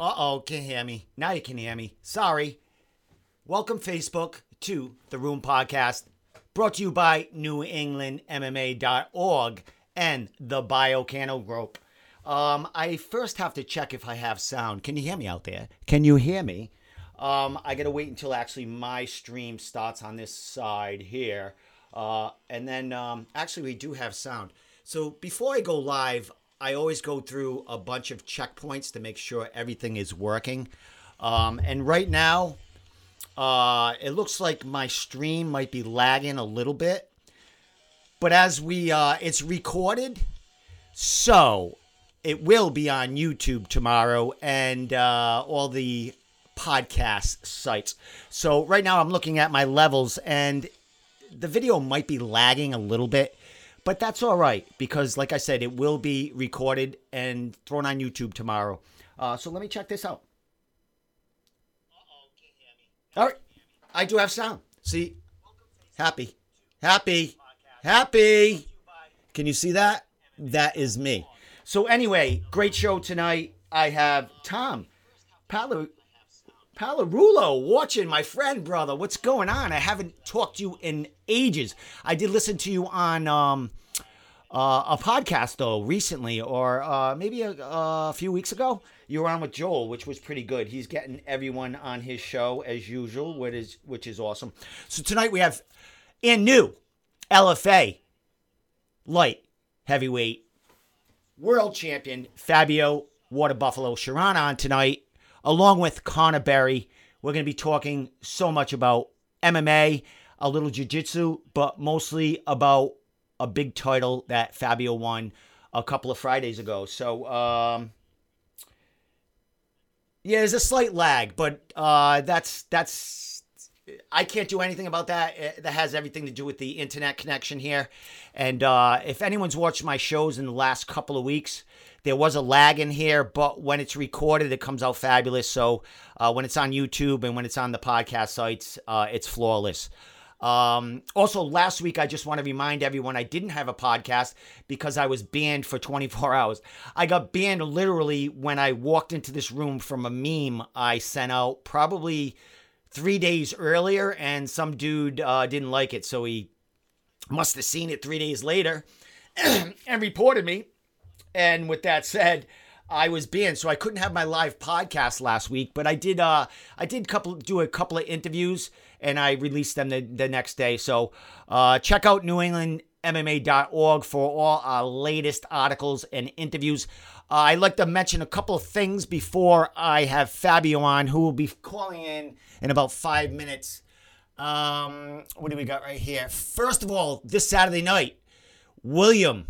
Uh oh, can't hear me. Now you can hear me. Sorry. Welcome, Facebook, to the Room Podcast, brought to you by NewEnglandMMA.org and the Biocano Group. Um, I first have to check if I have sound. Can you hear me out there? Can you hear me? Um, I gotta wait until actually my stream starts on this side here. Uh, and then um, actually, we do have sound. So before I go live, I always go through a bunch of checkpoints to make sure everything is working. Um, and right now, uh, it looks like my stream might be lagging a little bit. But as we, uh, it's recorded, so it will be on YouTube tomorrow and uh, all the podcast sites. So right now I'm looking at my levels and the video might be lagging a little bit, but that's all right because, like I said, it will be recorded and thrown on YouTube tomorrow. Uh, so let me check this out. All right, I do have sound. See, happy, happy, happy. Can you see that? That is me. So anyway, great show tonight. I have Tom Palo Palarulo watching my friend, brother. What's going on? I haven't talked to you in ages. I did listen to you on um, uh, a podcast though recently, or uh, maybe a, a few weeks ago. You were on with Joel, which was pretty good. He's getting everyone on his show as usual, which is which is awesome. So tonight we have in new LFA light heavyweight world champion Fabio Water Buffalo Cherant on tonight, along with Connor Barry. We're going to be talking so much about MMA, a little jiu jitsu, but mostly about a big title that Fabio won a couple of Fridays ago. So, um, yeah, there's a slight lag, but uh, that's that's I can't do anything about that. Eh, That has everything to do with the internet connection here. And uh, if anyone's watched my shows in the last couple of weeks, there was a lag in here, but when it's recorded, it comes out fabulous. So uh, when it's on YouTube and when it's on the podcast sites, uh, it's flawless. Um, also, last week, I just want to remind everyone I didn't have a podcast because I was banned for 24 hours. I got banned literally when I walked into this room from a meme I sent out probably three days earlier, and some dude uh, didn't like it. So he must have seen it three days later and reported me. And with that said, I was banned, so I couldn't have my live podcast last week. But I did. Uh, I did couple do a couple of interviews, and I released them the, the next day. So uh, check out NewEnglandMMA.org for all our latest articles and interviews. Uh, I'd like to mention a couple of things before I have Fabio on, who will be calling in in about five minutes. Um, what do we got right here? First of all, this Saturday night, William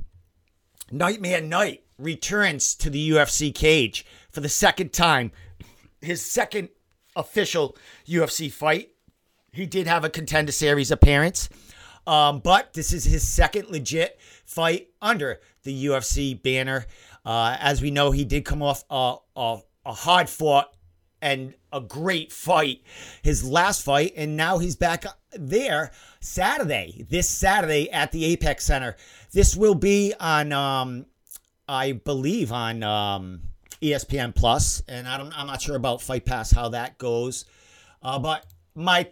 Nightmare Knight returns to the UFC cage for the second time. His second official UFC fight. He did have a contender series appearance, um, but this is his second legit fight under the UFC banner. Uh, as we know, he did come off a, a, a hard fought and a great fight. His last fight and now he's back there saturday this saturday at the apex center. This will be on um i believe on um espn plus and I don't, i'm not sure about fight pass how that goes. Uh, but my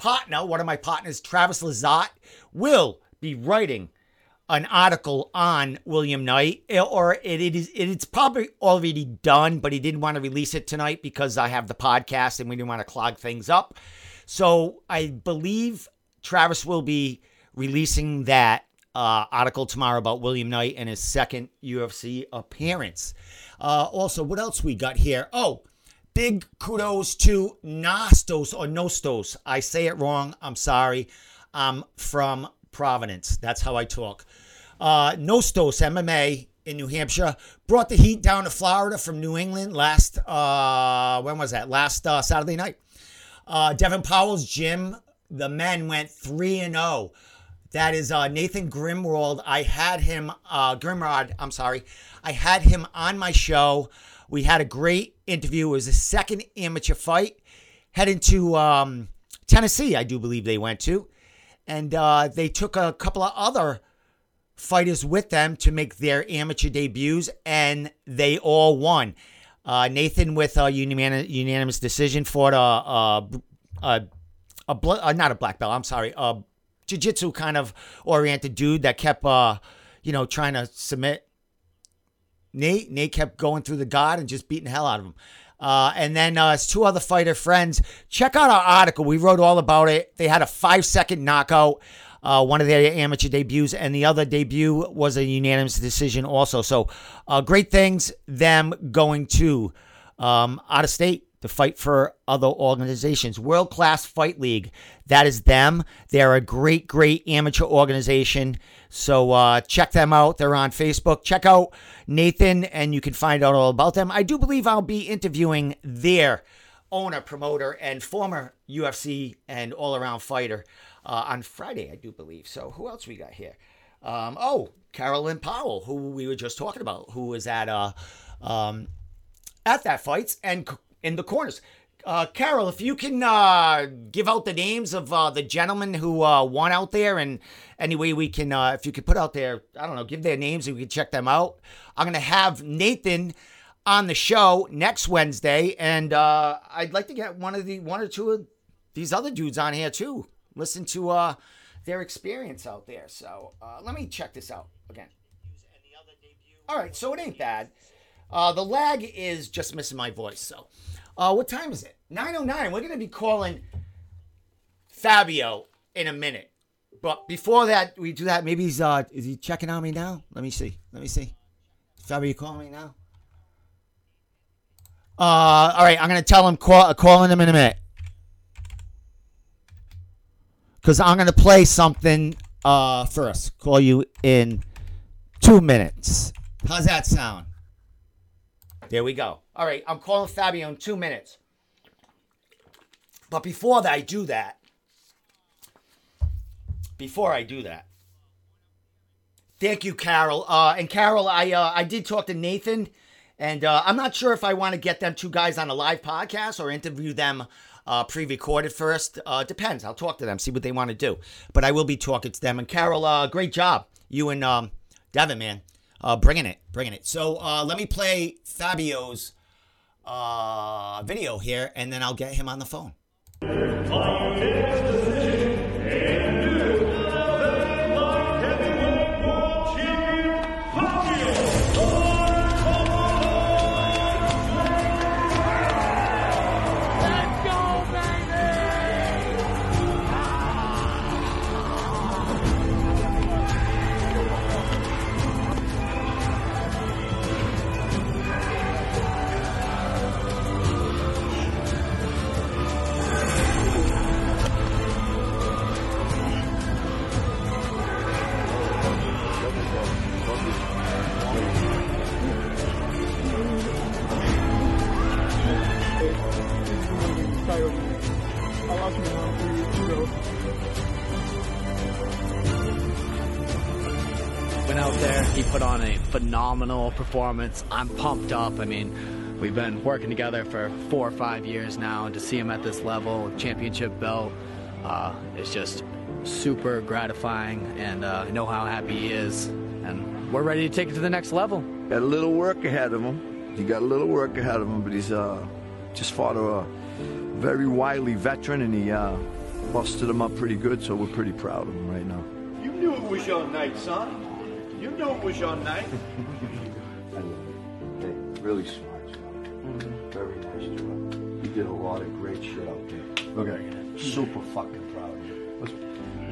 partner one of my partners travis lazat will be writing an article on William Knight, or it, it is it's probably already done, but he didn't want to release it tonight because I have the podcast and we didn't want to clog things up. So I believe Travis will be releasing that uh, article tomorrow about William Knight and his second UFC appearance. Uh, also, what else we got here? Oh, big kudos to Nostos or Nostos. I say it wrong. I'm sorry. I'm from Providence. That's how I talk. Uh, Nostos MMA in New Hampshire brought the heat down to Florida from New England last, uh, when was that? Last uh, Saturday night. Uh, Devin Powell's gym, the men went 3 and 0. That is uh, Nathan Grimwald. I had him, uh, Grimrod, I'm sorry. I had him on my show. We had a great interview. It was a second amateur fight heading to um, Tennessee, I do believe they went to. And uh, they took a couple of other fighters with them to make their amateur debuts, and they all won. Uh, Nathan with a unanimous, unanimous decision fought a a a, a bl- uh, not a black belt. I'm sorry, a jiu-jitsu kind of oriented dude that kept uh you know trying to submit Nate. Nate kept going through the guard and just beating the hell out of him. Uh, and then uh, his two other fighter friends. Check out our article. We wrote all about it. They had a five second knockout. Uh, one of their amateur debuts, and the other debut was a unanimous decision also. So, uh, great things. Them going to um, out of state to fight for other organizations. World Class Fight League, that is them. They're a great, great amateur organization. So uh, check them out. They're on Facebook. Check out Nathan, and you can find out all about them. I do believe I'll be interviewing their owner, promoter, and former UFC and all around fighter uh, on Friday, I do believe. So who else we got here? Um, oh, Carolyn Powell, who we were just talking about, who was at uh, um, at that fights and in the corners. Uh, Carol, if you can uh, give out the names of uh, the gentlemen who uh, won out there, and any way we can, uh, if you could put out there, I don't know, give their names and we can check them out. I'm gonna have Nathan on the show next Wednesday, and uh, I'd like to get one of the one or two of these other dudes on here too. Listen to their experience out there. So let me check this out again. All right, so it ain't bad. The lag is just missing my voice, so. Uh, what time is it? 9.09. We're to be calling Fabio in a minute. But before that, we do that. Maybe he's, uh, is he checking on me now? Let me see. Let me see. Fabio, calling me now? Uh, all right, I'm to tell him, call, calling him in a minute. Because I'm to play something uh, first. Call you in two minutes. How's that sound? There we go. All right, I'm calling Fabio in two minutes. But before that, I do that, before I do that, thank you, Carol. Uh, and Carol, I uh, I did talk to Nathan, and uh, I'm not sure if I want to get them two guys on a live podcast or interview them uh, pre-recorded first. Uh, depends. I'll talk to them, see what they want to do. But I will be talking to them. And Carol, uh, great job, you and um, Devin, man uh, bringing it, bringing it. So uh, let me play Fabio's uh, video here, and then I'll get him on the phone. Phenomenal performance. I'm pumped up. I mean, we've been working together for four or five years now, and to see him at this level, championship belt, uh, it's just super gratifying, and uh, I know how happy he is, and we're ready to take it to the next level. Got a little work ahead of him. He got a little work ahead of him, but he's uh, just fought a very wily veteran, and he uh, busted him up pretty good, so we're pretty proud of him right now. You knew it was your night, son. You know it was your night. I love you. Hey, really smart, mm-hmm. Very nice job. You did a lot of great shit out there. Look at you. Super fucking proud of you. Let's,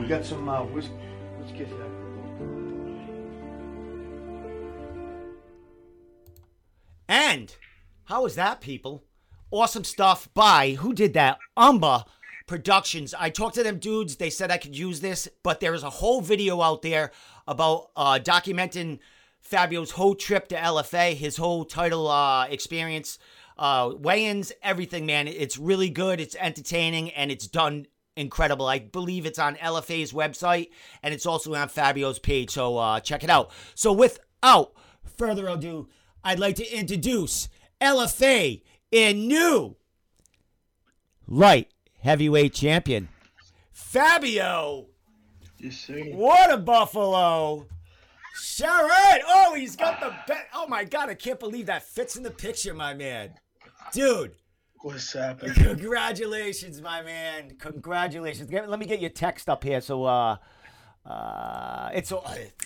we got some uh, whiskey. Let's get that. And how was that, people? Awesome stuff by who did that? Umba Productions. I talked to them dudes. They said I could use this, but there is a whole video out there about uh, documenting Fabio's whole trip to LFA, his whole title uh, experience, uh, weigh-ins, everything. Man, it's really good. It's entertaining, and it's done incredible. I believe it's on LFA's website, and it's also on Fabio's page. So uh, check it out. So without further ado, I'd like to introduce LFA in new light heavyweight champion, Fabio. Yes, sir. What a buffalo. Cherant! Oh, he's got the bet. Oh my god, I can't believe that fits in the picture, my man. Dude, What's happening? congratulations, my man. Congratulations. Let me get your text up here. So, uh, uh, it's uh,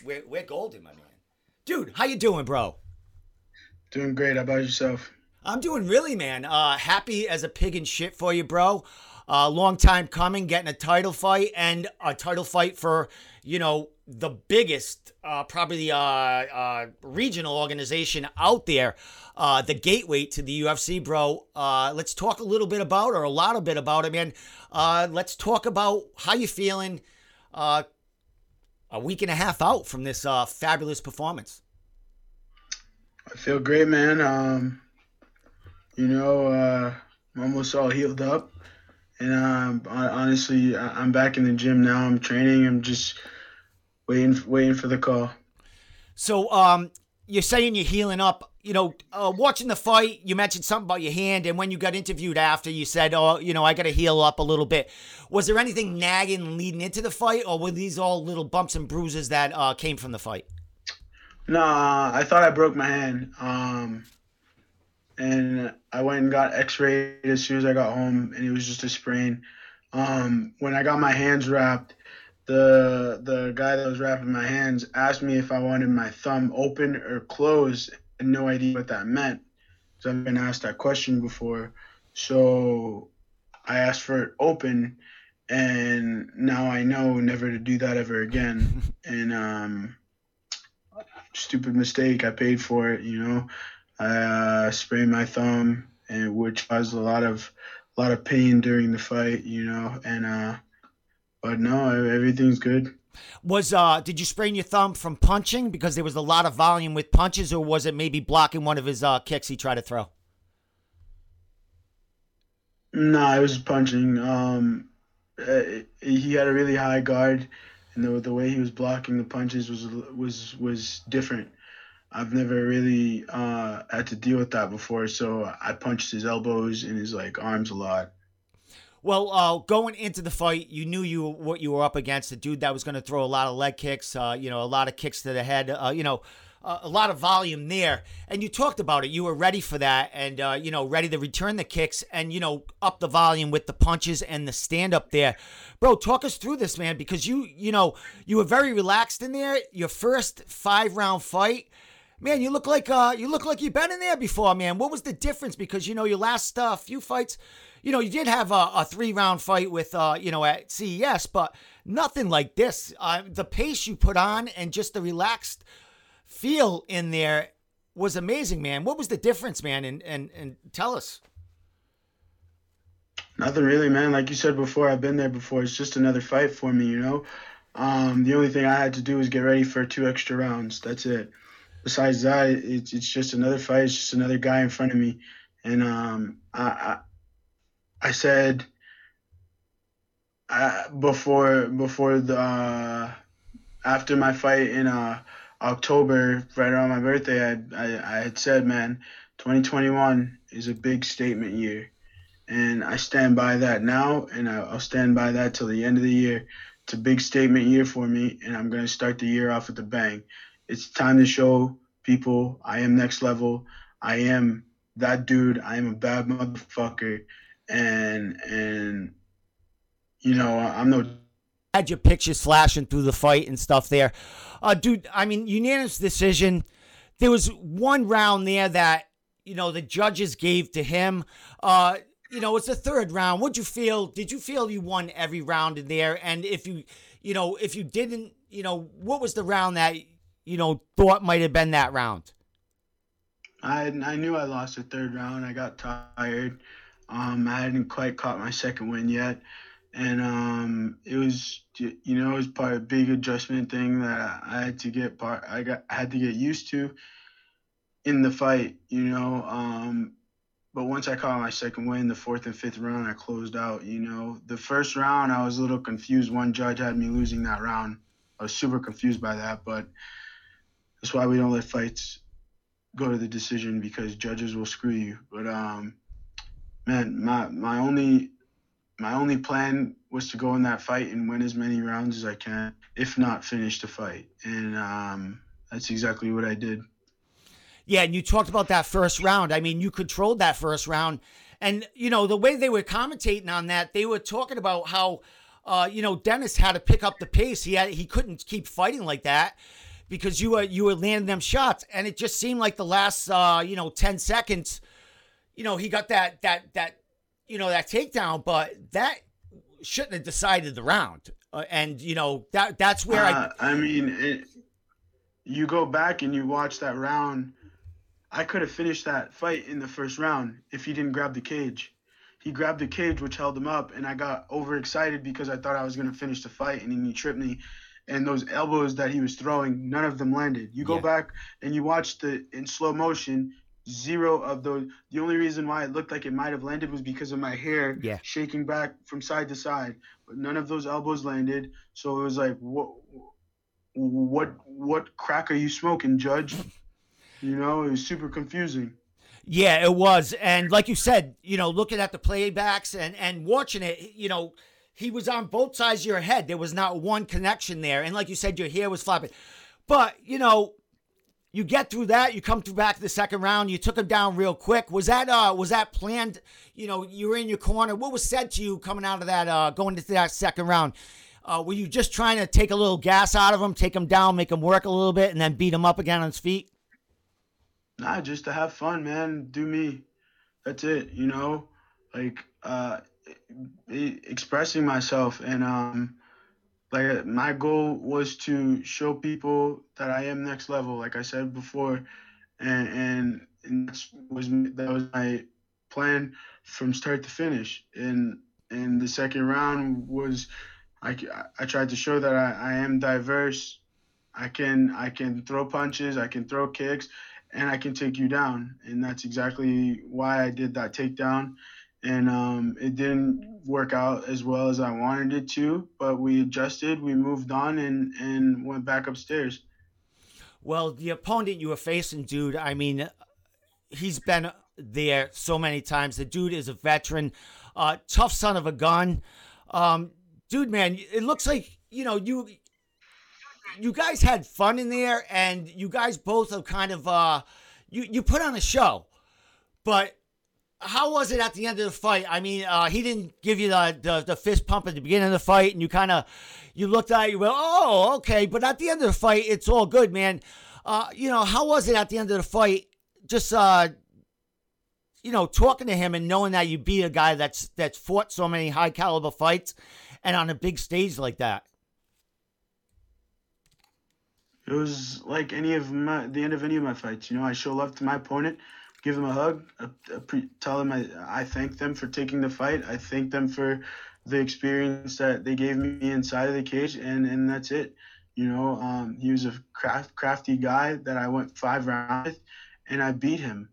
we're, we're golden, my man. Dude, how you doing, bro? Doing great. How about yourself? I'm doing really, man. Uh, happy as a pig in shit for you, bro. Uh, long time coming, getting a title fight and a title fight for, you know, the biggest, uh, probably uh, uh, regional organization out there, uh, the gateway to the UFC, bro. Uh, let's talk a little bit about, or a lot of bit about it, man. Uh, let's talk about how you feeling. Uh, a week and a half out from this uh, fabulous performance. I feel great, man. Um, you know, uh, I'm almost all healed up, and um, hon- honestly, I- I'm back in the gym now. I'm training. I'm just waiting, waiting for the call. So, um, you're saying you're healing up. You know, uh, watching the fight, you mentioned something about your hand, and when you got interviewed after, you said, "Oh, you know, I got to heal up a little bit." Was there anything nagging leading into the fight, or were these all little bumps and bruises that uh, came from the fight? Nah, I thought I broke my hand. Um, and I went and got X-rayed as soon as I got home, and it was just a sprain. Um, when I got my hands wrapped, the the guy that was wrapping my hands asked me if I wanted my thumb open or closed, and no idea what that meant. So I've been asked that question before, so I asked for it open, and now I know never to do that ever again. and um, stupid mistake. I paid for it, you know. I uh, sprained my thumb, and which caused a lot of a lot of pain during the fight, you know. And uh, but no, everything's good. Was uh, did you sprain your thumb from punching because there was a lot of volume with punches, or was it maybe blocking one of his uh, kicks he tried to throw? No, I was punching. Um, uh, he had a really high guard, and the the way he was blocking the punches was was was different. I've never really uh, had to deal with that before, so I punched his elbows and his like arms a lot. Well, uh, going into the fight, you knew you what you were up against. A dude that was going to throw a lot of leg kicks, uh, you know, a lot of kicks to the head, uh, you know, a lot of volume there. And you talked about it. You were ready for that, and uh, you know, ready to return the kicks and you know, up the volume with the punches and the stand up there, bro. Talk us through this, man, because you, you know, you were very relaxed in there. Your first five round fight. Man, you look like uh, you look like you've been in there before, man. What was the difference? Because you know your last uh, few fights, you know, you did have a, a three round fight with, uh, you know, at CES, but nothing like this. Uh, the pace you put on and just the relaxed feel in there was amazing, man. What was the difference, man? And and and tell us. Nothing really, man. Like you said before, I've been there before. It's just another fight for me, you know. Um, the only thing I had to do was get ready for two extra rounds. That's it. Besides that, it's it's just another fight. It's just another guy in front of me, and um, I, I I said I, before before the uh, after my fight in uh, October, right around my birthday, I, I I had said, man, 2021 is a big statement year, and I stand by that now, and I, I'll stand by that till the end of the year. It's a big statement year for me, and I'm gonna start the year off with a bang. It's time to show people I am next level. I am that dude. I am a bad motherfucker, and and you know I'm no Had your pictures flashing through the fight and stuff there, uh, dude. I mean, unanimous decision. There was one round there that you know the judges gave to him. Uh, you know, it's the third round. What'd you feel? Did you feel you won every round in there? And if you, you know, if you didn't, you know, what was the round that you know thought might have been that round? I I knew I lost the third round. I got tired. Um, I hadn't quite caught my second win yet, and um, it was you know it was part of a big adjustment thing that I, had to get part. I got I had to get used to in the fight. You know, um, but once I caught my second win, the fourth and fifth round, I closed out. You know, the first round I was a little confused. One judge had me losing that round. I was super confused by that, but that's why we don't let fights go to the decision because judges will screw you. But um, man, my my only my only plan was to go in that fight and win as many rounds as I can, if not finish the fight. And um, that's exactly what I did. Yeah, and you talked about that first round. I mean, you controlled that first round, and you know the way they were commentating on that, they were talking about how, uh, you know, Dennis had to pick up the pace. He had he couldn't keep fighting like that because you were you were landing them shots, and it just seemed like the last uh, you know ten seconds, you know, he got that that that you know that takedown, but that shouldn't have decided the round. Uh, and you know that that's where uh, I. I mean, it, you go back and you watch that round I could have finished that fight in the first round if he didn't grab the cage. He grabbed the cage, which held him up, and I got overexcited because I thought I was going to finish the fight, and then he tripped me. And those elbows that he was throwing, none of them landed. You go yeah. back and you watch the in slow motion, zero of those. The only reason why it looked like it might have landed was because of my hair yeah. shaking back from side to side. But none of those elbows landed. So it was like, what, what, what crack are you smoking, Judge? You know, it was super confusing. Yeah, it was. And like you said, you know, looking at the playbacks and and watching it, you know, he was on both sides of your head. There was not one connection there. And like you said, your hair was flapping. But, you know, you get through that, you come through back to the second round, you took him down real quick. Was that uh was that planned? You know, you were in your corner. What was said to you coming out of that uh going into that second round? Uh, were you just trying to take a little gas out of him, take him down, make him work a little bit, and then beat him up again on his feet? Nah, just to have fun, man. Do me. That's it. You know, like uh, expressing myself and um, like my goal was to show people that I am next level, like I said before, and and, and that was that was my plan from start to finish. And and the second round was I, I tried to show that I, I am diverse. I can I can throw punches, I can throw kicks, and I can take you down. And that's exactly why I did that takedown. And um, it didn't work out as well as I wanted it to, but we adjusted, we moved on, and, and went back upstairs. Well, the opponent you were facing, dude, I mean, he's been there so many times. The dude is a veteran, uh, tough son of a gun. Um, dude, man, it looks like, you know, you you guys had fun in there, and you guys both have kind of uh, you you put on a show, but how was it at the end of the fight? I mean, uh, he didn't give you the, the, the fist pump at the beginning of the fight, and you kind of you looked at it, you went, oh, okay. But at the end of the fight, it's all good, man. Uh, you know, how was it at the end of the fight? Just uh, you know, talking to him and knowing that you beat a guy that's that's fought so many high caliber fights, and on a big stage like that. It was like any of my the end of any of my fights. You know, I show love to my opponent, give them a hug, a, a pre, tell them I, I thank them for taking the fight. I thank them for the experience that they gave me inside of the cage, and and that's it. You know, um, he was a craft, crafty guy that I went five rounds with, and I beat him.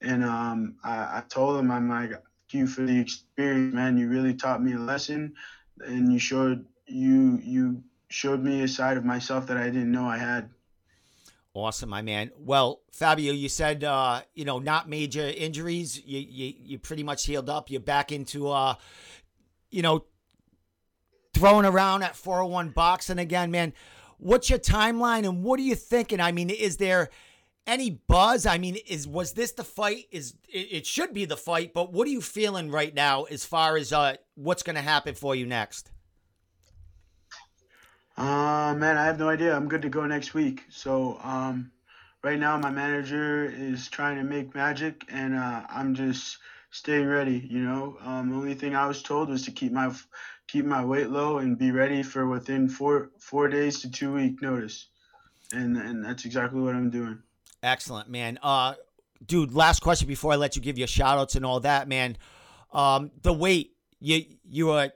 And um, I, I told him, I'm like, thank you for the experience, man. You really taught me a lesson, and you showed you you showed me a side of myself that I didn't know I had. Awesome, my man. Well, Fabio, you said uh, you know not major injuries. You, you you pretty much healed up. You're back into uh, you know, throwing around at 401 boxing again, man. What's your timeline and what are you thinking? I mean, is there any buzz? I mean, is was this the fight? Is it, it should be the fight, but what are you feeling right now as far as uh, what's going to happen for you next? Uh, man, I have no idea. I'm good to go next week. So, um, right now my manager is trying to make magic, and uh, I'm just staying ready. You know, um, the only thing I was told was to keep my keep my weight low and be ready for within four four days to two week notice, and and that's exactly what I'm doing. Excellent, man. Uh, dude, last question before I let you give your shout outs and all that, man. Um, the weight you you are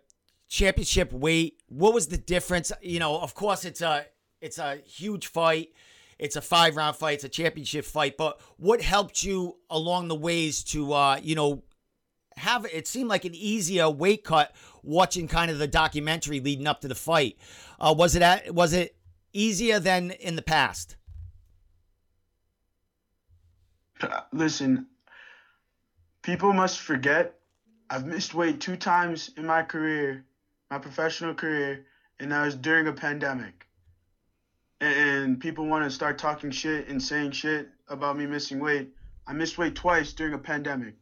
championship weight. What was the difference? You know, of course, it's a it's a huge fight. It's a five round fight. It's a championship fight. But what helped you along the ways to uh, you know have it seemed like an easier weight cut watching kind of the documentary leading up to the fight. Uh, was it at, was it easier than in the past? Listen, people must forget I've missed weight two times in my career my professional career, and that was during a pandemic. and people want to start talking shit and saying shit about me missing weight. I missed weight twice during a pandemic.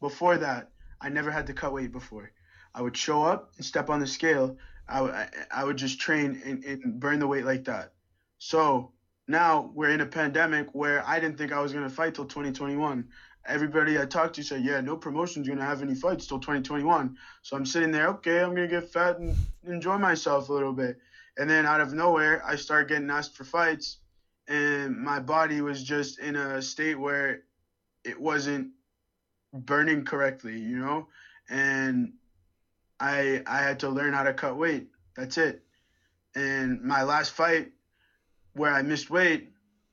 Before that, I never had to cut weight before. I would show up and step on the scale. I, I would just train and, and burn the weight like that. So now we're in a pandemic where I didn't think I was going to fight till 2021. Everybody I talked to said, yeah, no promotion's to have any fights till 2021. So I'm sitting there, okay, I'm to get fat and enjoy myself a little bit. And then out of nowhere, I start getting asked for fights, and my body was just in a state where it wasn't burning correctly, you know? And I I had to learn how to cut weight. That's it. And my last fight where I missed weight,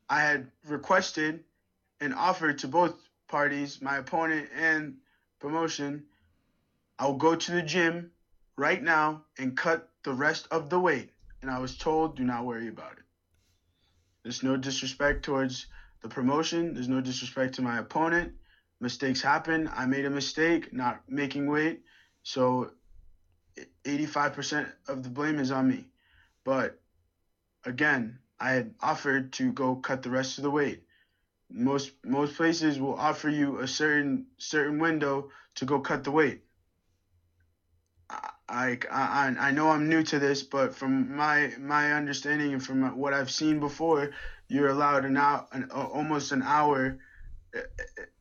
I had requested and offered to both parties, my opponent and promotion, I'll go to the gym right now and cut the rest of the weight. And I was told, do not worry about it. There's no disrespect towards the promotion. There's no disrespect to my opponent. Mistakes happen. I made a mistake not making weight. So 85% of the blame is on me. But again, I had offered to go cut the rest of the weight. Most most places will offer you a certain certain window to go cut the weight. I, I, I know I'm new to this, but from my my understanding and from what I've seen before, you're allowed an hour, an, almost an hour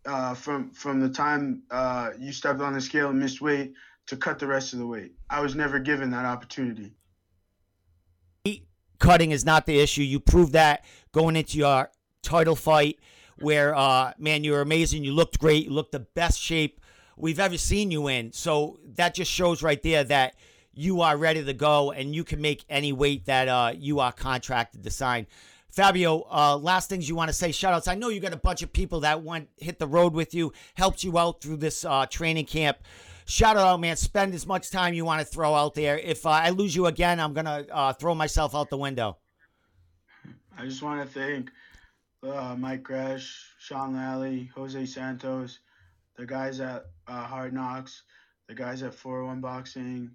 uh, from from the time uh, you stepped on the scale and missed weight to cut the rest of the weight. I was never given that opportunity. Cutting is not the issue. You proved that going into your title fight, where uh, man, you were amazing. You looked great. You looked the best shape we've ever seen you in. So that just shows right there that you are ready to go and you can make any weight that uh, you are contracted to sign. Fabio, uh, last things you want to say, shout outs. I know you got a bunch of people that went hit the road with you, helped you out through this uh, training camp. Shout out, man. Spend as much time you want to throw out there. If uh, I lose you again, I'm gonna uh, throw myself out the window. I just want to thank uh, Mike Gresh, Sean Lally, Jose Santos, the guys at uh, Hard Knocks, the guys at 401 Boxing,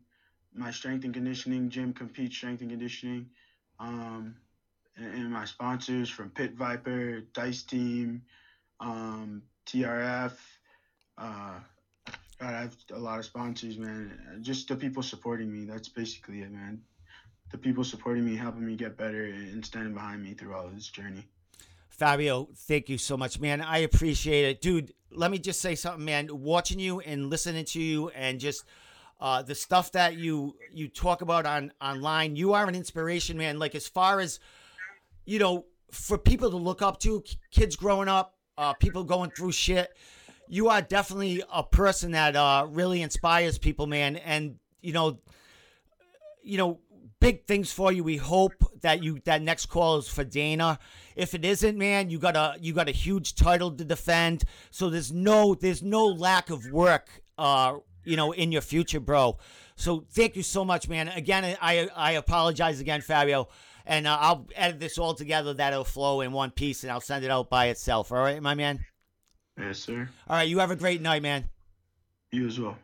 my strength and conditioning gym, Compete Strength and Conditioning, um, and, and, my sponsors from Pit Viper, Dice Team, um, TRF. Uh, God, I have a lot of sponsors, man. Just the people supporting me. That's basically it, man. The people supporting me, helping me get better, and standing behind me through all of this journey. Fabio, thank you so much, man. I appreciate it, dude. Let me just say something, man. Watching you and listening to you, and just uh, the stuff that you you talk about on online, you are an inspiration, man. Like as far as you know, for people to look up to, kids growing up, uh, people going through shit. You are definitely a person that uh, really inspires people, man. And you know, you know, big things for you. We hope that you that next call is for Dana. If it isn't, man, you got a you got a huge title to defend. So there's no there's no lack of work uh you know in your future, bro. So thank you so much, man. Again, I I apologize again, Fabio. And uh, I'll edit this all together that it'll flow in one piece and I'll send it out by itself. All right, my man? Yes, sir. All right, you have a great night, man. You as well.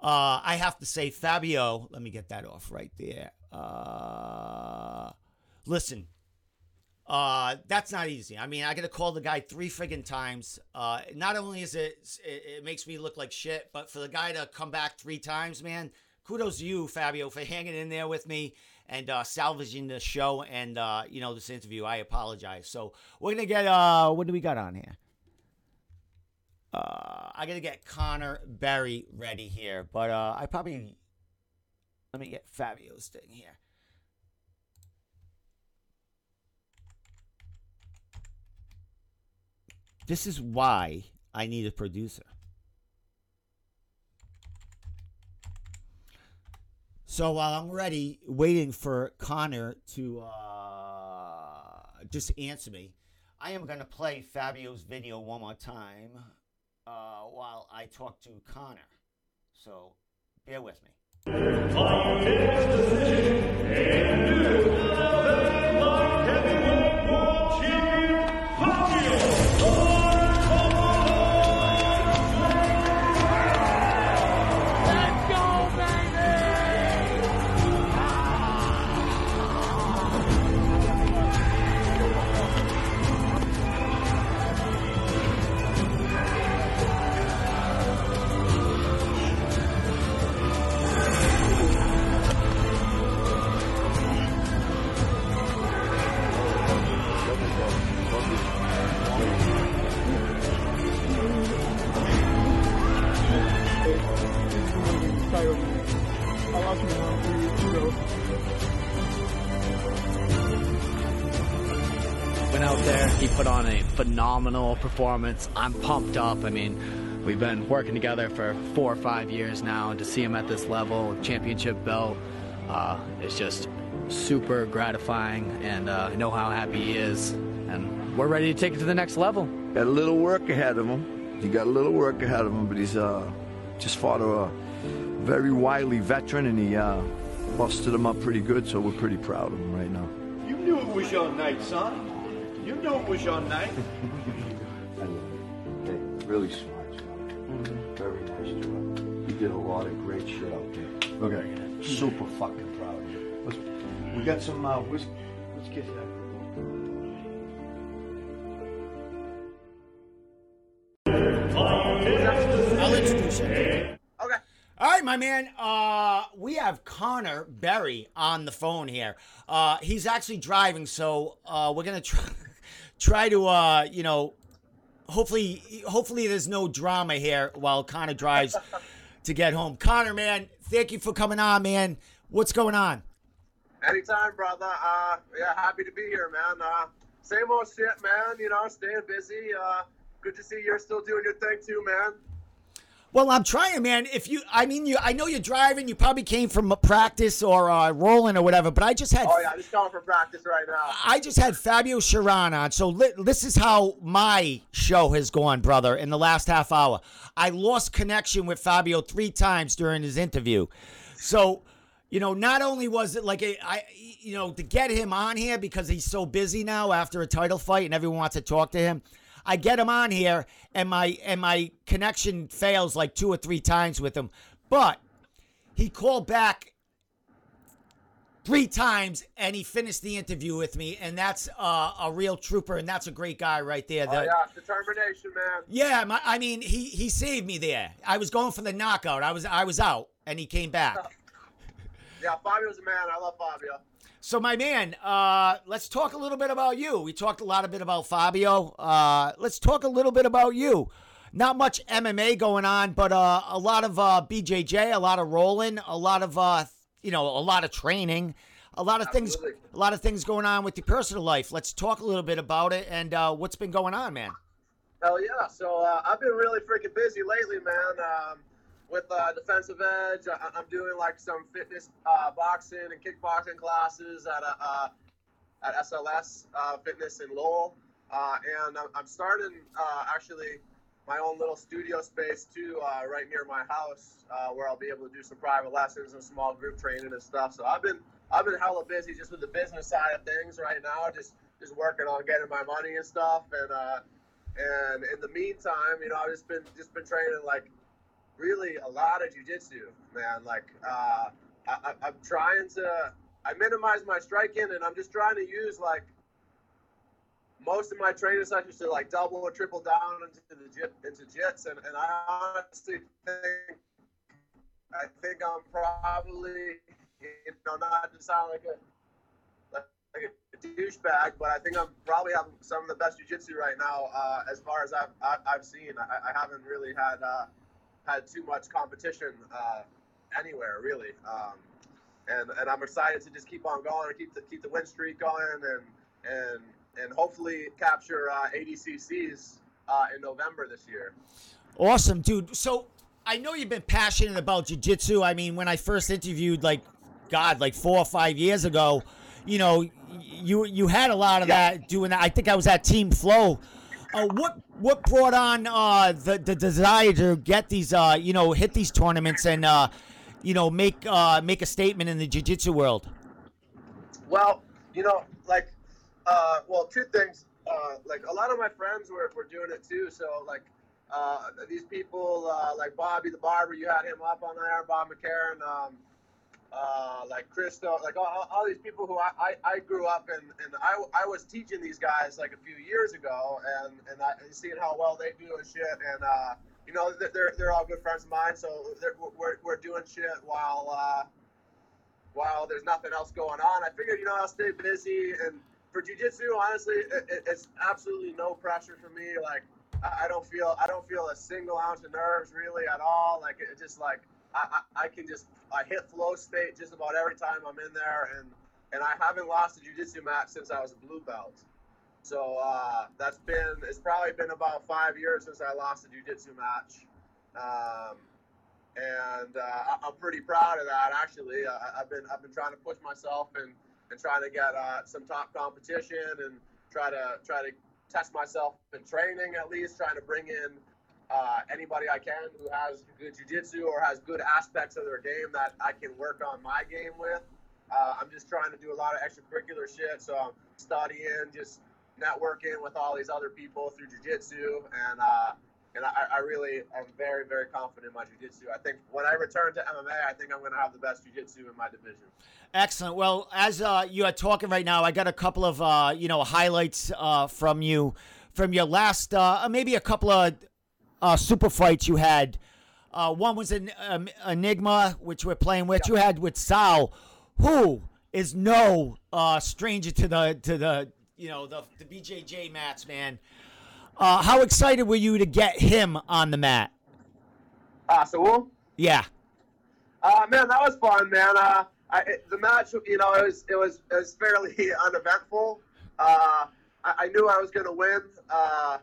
Uh, I have to say, Fabio, let me get that off right there. Uh, listen, uh, that's not easy. I mean, I got to call the guy three friggin' times. Uh, not only is it, it, it makes me look like shit, but for the guy to come back three times, man, kudos to you, Fabio, for hanging in there with me and uh, salvaging the show and, uh, you know, this interview. I apologize. So we're to get, uh, what do we got on here? Uh, I gotta get Connor Barry ready here, but uh, I probably let me get Fabio's thing here. This is why I need a producer. So while I'm ready, waiting for Connor to uh, just answer me, I am going to play Fabio's video one more time uh, while I talk to Connor. So bear with me. Phenomenal performance. I'm pumped up. I mean, we've been working together for four or five years now, and to see him at this level, championship belt, uh, it's just super gratifying, and uh, I know how happy he is, and we're ready to take it to the next level. Got a little work ahead of him. He got a little work ahead of him, but he's uh, just fought a very wily veteran, and he uh, busted him up pretty good. So we're pretty proud of him right now. You knew it was your night, son. You know it was your night. I love you. Hey, really smart, son. Very nice job. You did a lot of great shit out there. Look at you. Super fucking proud of you. Let's, we got some uh, whiskey. Let's get that. I'll introduce you. Okay. All right, my man. Uh, we have Connor Barry on the phone here. Uh, he's actually driving, so uh, we're gonna try, try to, uh, you know, hopefully, hopefully there's no drama here while Connor drives to get home. Connor, man, thank you for coming on, man. What's going on? Anytime, brother. Uh, yeah, happy to be here, man. Uh, same old shit, man. You know, staying busy. Uh, good to see you're still doing your thing too, man. Well, I'm trying, man. If you, I mean, you, I know you're driving. You probably came from practice or uh, rolling or whatever. But I just had, Oh yeah, just going for practice right now. I just had Fabio Cherant on. So li- this is how my show has gone, brother. In the last half hour, I lost connection with Fabio three times during his interview. So, you know, not only was it like a, I, you know, to get him on here because he's so busy now after a title fight and everyone wants to talk to him. I get him on here and my and my connection fails like two or three times with him. But he called back three times and he finished the interview with me and that's uh, a real trooper and that's a great guy right there. Oh yeah, determination, man. yeah, my, I mean he he saved me there. I was going for the knockout. I was I was out and he came back. Yeah, Fabio's a man. I love Fabio. So my man, uh, let's talk a little bit about you. We talked a lot a bit about Fabio. Uh, let's talk a little bit about you. Not much MMA going on, but uh, a lot of uh, BJJ, a lot of rolling, a lot of uh, you know, a lot of training, a lot of things, a lot of things going on with your personal life. Let's talk a little bit about it and uh, what's been going on, man. Hell yeah. So uh, I've been really freaking busy lately, man. Um, with uh, defensive edge, I- I'm doing like some fitness, uh, boxing and kickboxing classes at a, uh, at SLS uh, Fitness in Lowell, uh, and I'm, starting uh, actually my own little studio space too, uh, right near my house, uh, where I'll be able to do some private lessons and small group training and stuff. So I've been I've been hella busy just with the business side of things right now, just just working on getting my money and stuff, and uh, and in the meantime, you know, I've just been just been training like really a lot of jujitsu, man. Like uh, I, I, I'm trying to I minimize my striking, and I'm just trying to use like most of my training sessions to like double or triple down into the into jits, and, and I honestly think I think I'm probably you know not to sound like a like a douchebag, but I think I'm probably having some of the best jujitsu right now uh, as far as I've I, I've seen. I, I haven't really had uh, had too much competition uh, anywhere really, um, and and I'm excited to just keep on going and keep the keep the win streak going and and and hopefully capture uh, ADCCs uh, in November this year. Awesome, dude. So I know you've been passionate about jujitsu. I mean, when I first interviewed, like, God, like four or five years ago, you know, you you had a lot of that doing that. I think I was at Team Flow. Uh, what what brought on uh, the the desire to get these, uh, you know, hit these tournaments and uh, you know make uh, make a statement in the jiu-jitsu world? Well, you know, like, uh, well, two things. Like, a lot of my friends were, were doing it too. So, like, these people, like Bobby the Barber, you had him up on there, Bob McCarron, um, uh, like Christo, like all, all these people who I, I, I grew up in, and I, I was teaching these guys like a few years ago, and, and, I, and seeing how well they do and shit. And, uh, you know, they're, they're all good friends of mine. So we're, we're doing shit while, uh, while there's nothing else going on. I figured, you know, I'll stay busy. And for jujitsu, honestly, it, it, it's absolutely no pressure for me. Like, I I don't feel, I don't feel a single ounce of nerves really at all. Like, it just like, I, I, can just I hit flow state just about every time I'm in there, and and I haven't lost a jiu-jitsu match since I was a blue belt. So uh, that's been it's probably been about five years since I lost a jiu-jitsu match. Um, and uh, I'm pretty proud of that. Actually, I, I've been I've been trying to push myself and, and trying to get uh, some top competition and try to try to test myself in training at least, trying to bring in uh, anybody I can who has good jujitsu or has good aspects of their game that I can work on my game with. Uh, I'm just trying to do a lot of extracurricular shit, so I'm studying, just networking with all these other people through jujitsu, and uh, and I, I really am very very confident in my jiu-jitsu. I think when I return to MMA, I think I'm going to have the best jiu-jitsu in my division. Excellent. Well, as uh, you are talking right now, I got a couple of uh, you know highlights uh, from you from your last maybe a couple of uh, super fights you had. Uh, one was an um, Enigma, which we're playing with. You had with Sal, who is no uh, stranger to the to the you know the the BJJ mats, man. Uh, how excited were you to get him on the mat? Ah, so Will? Yeah. Uh, man, that was fun, man. Uh, I, it, the match, you know, it was it was it was fairly uneventful. Uh, I, I knew I was going to win. Uh,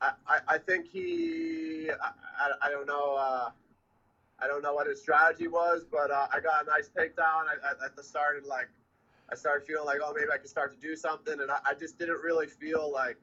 I, I, I think he, I, I, don't know, uh, I don't know what his strategy was, but uh, I got a nice takedown. I, I, at the start, like, I started feeling like, oh, maybe I could start to do something, and I, I just didn't really feel like,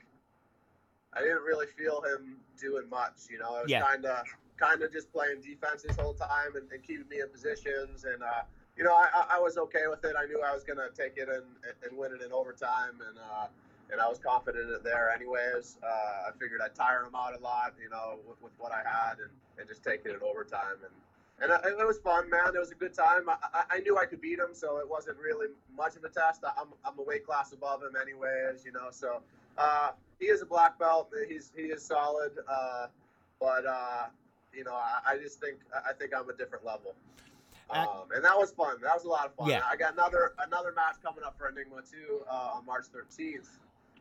I didn't really feel him doing much. You know, it was Yeah. kind of kind of just playing defense this whole time and, and keeping me in positions. And uh, you know, I, I- I was okay with it. I knew I was gonna take it and, and win it in overtime, and uh, and I was confident in it there. Anyways, uh, I figured I'd tire him out a lot, you know, with, with what I had, and, and just taking it in overtime. And and it, it was fun, man. It was a good time. I, I, I knew I could beat him, so it wasn't really much of a test. I'm, I'm a weight class above him, anyways, you know. So uh, he is a black belt. He's he is solid, uh, but uh, you know, I, I just think I think I'm a different level. Uh, Um, and that was fun. That was a lot of fun. Yeah. I got another another match coming up for Enigma too uh, on March 13th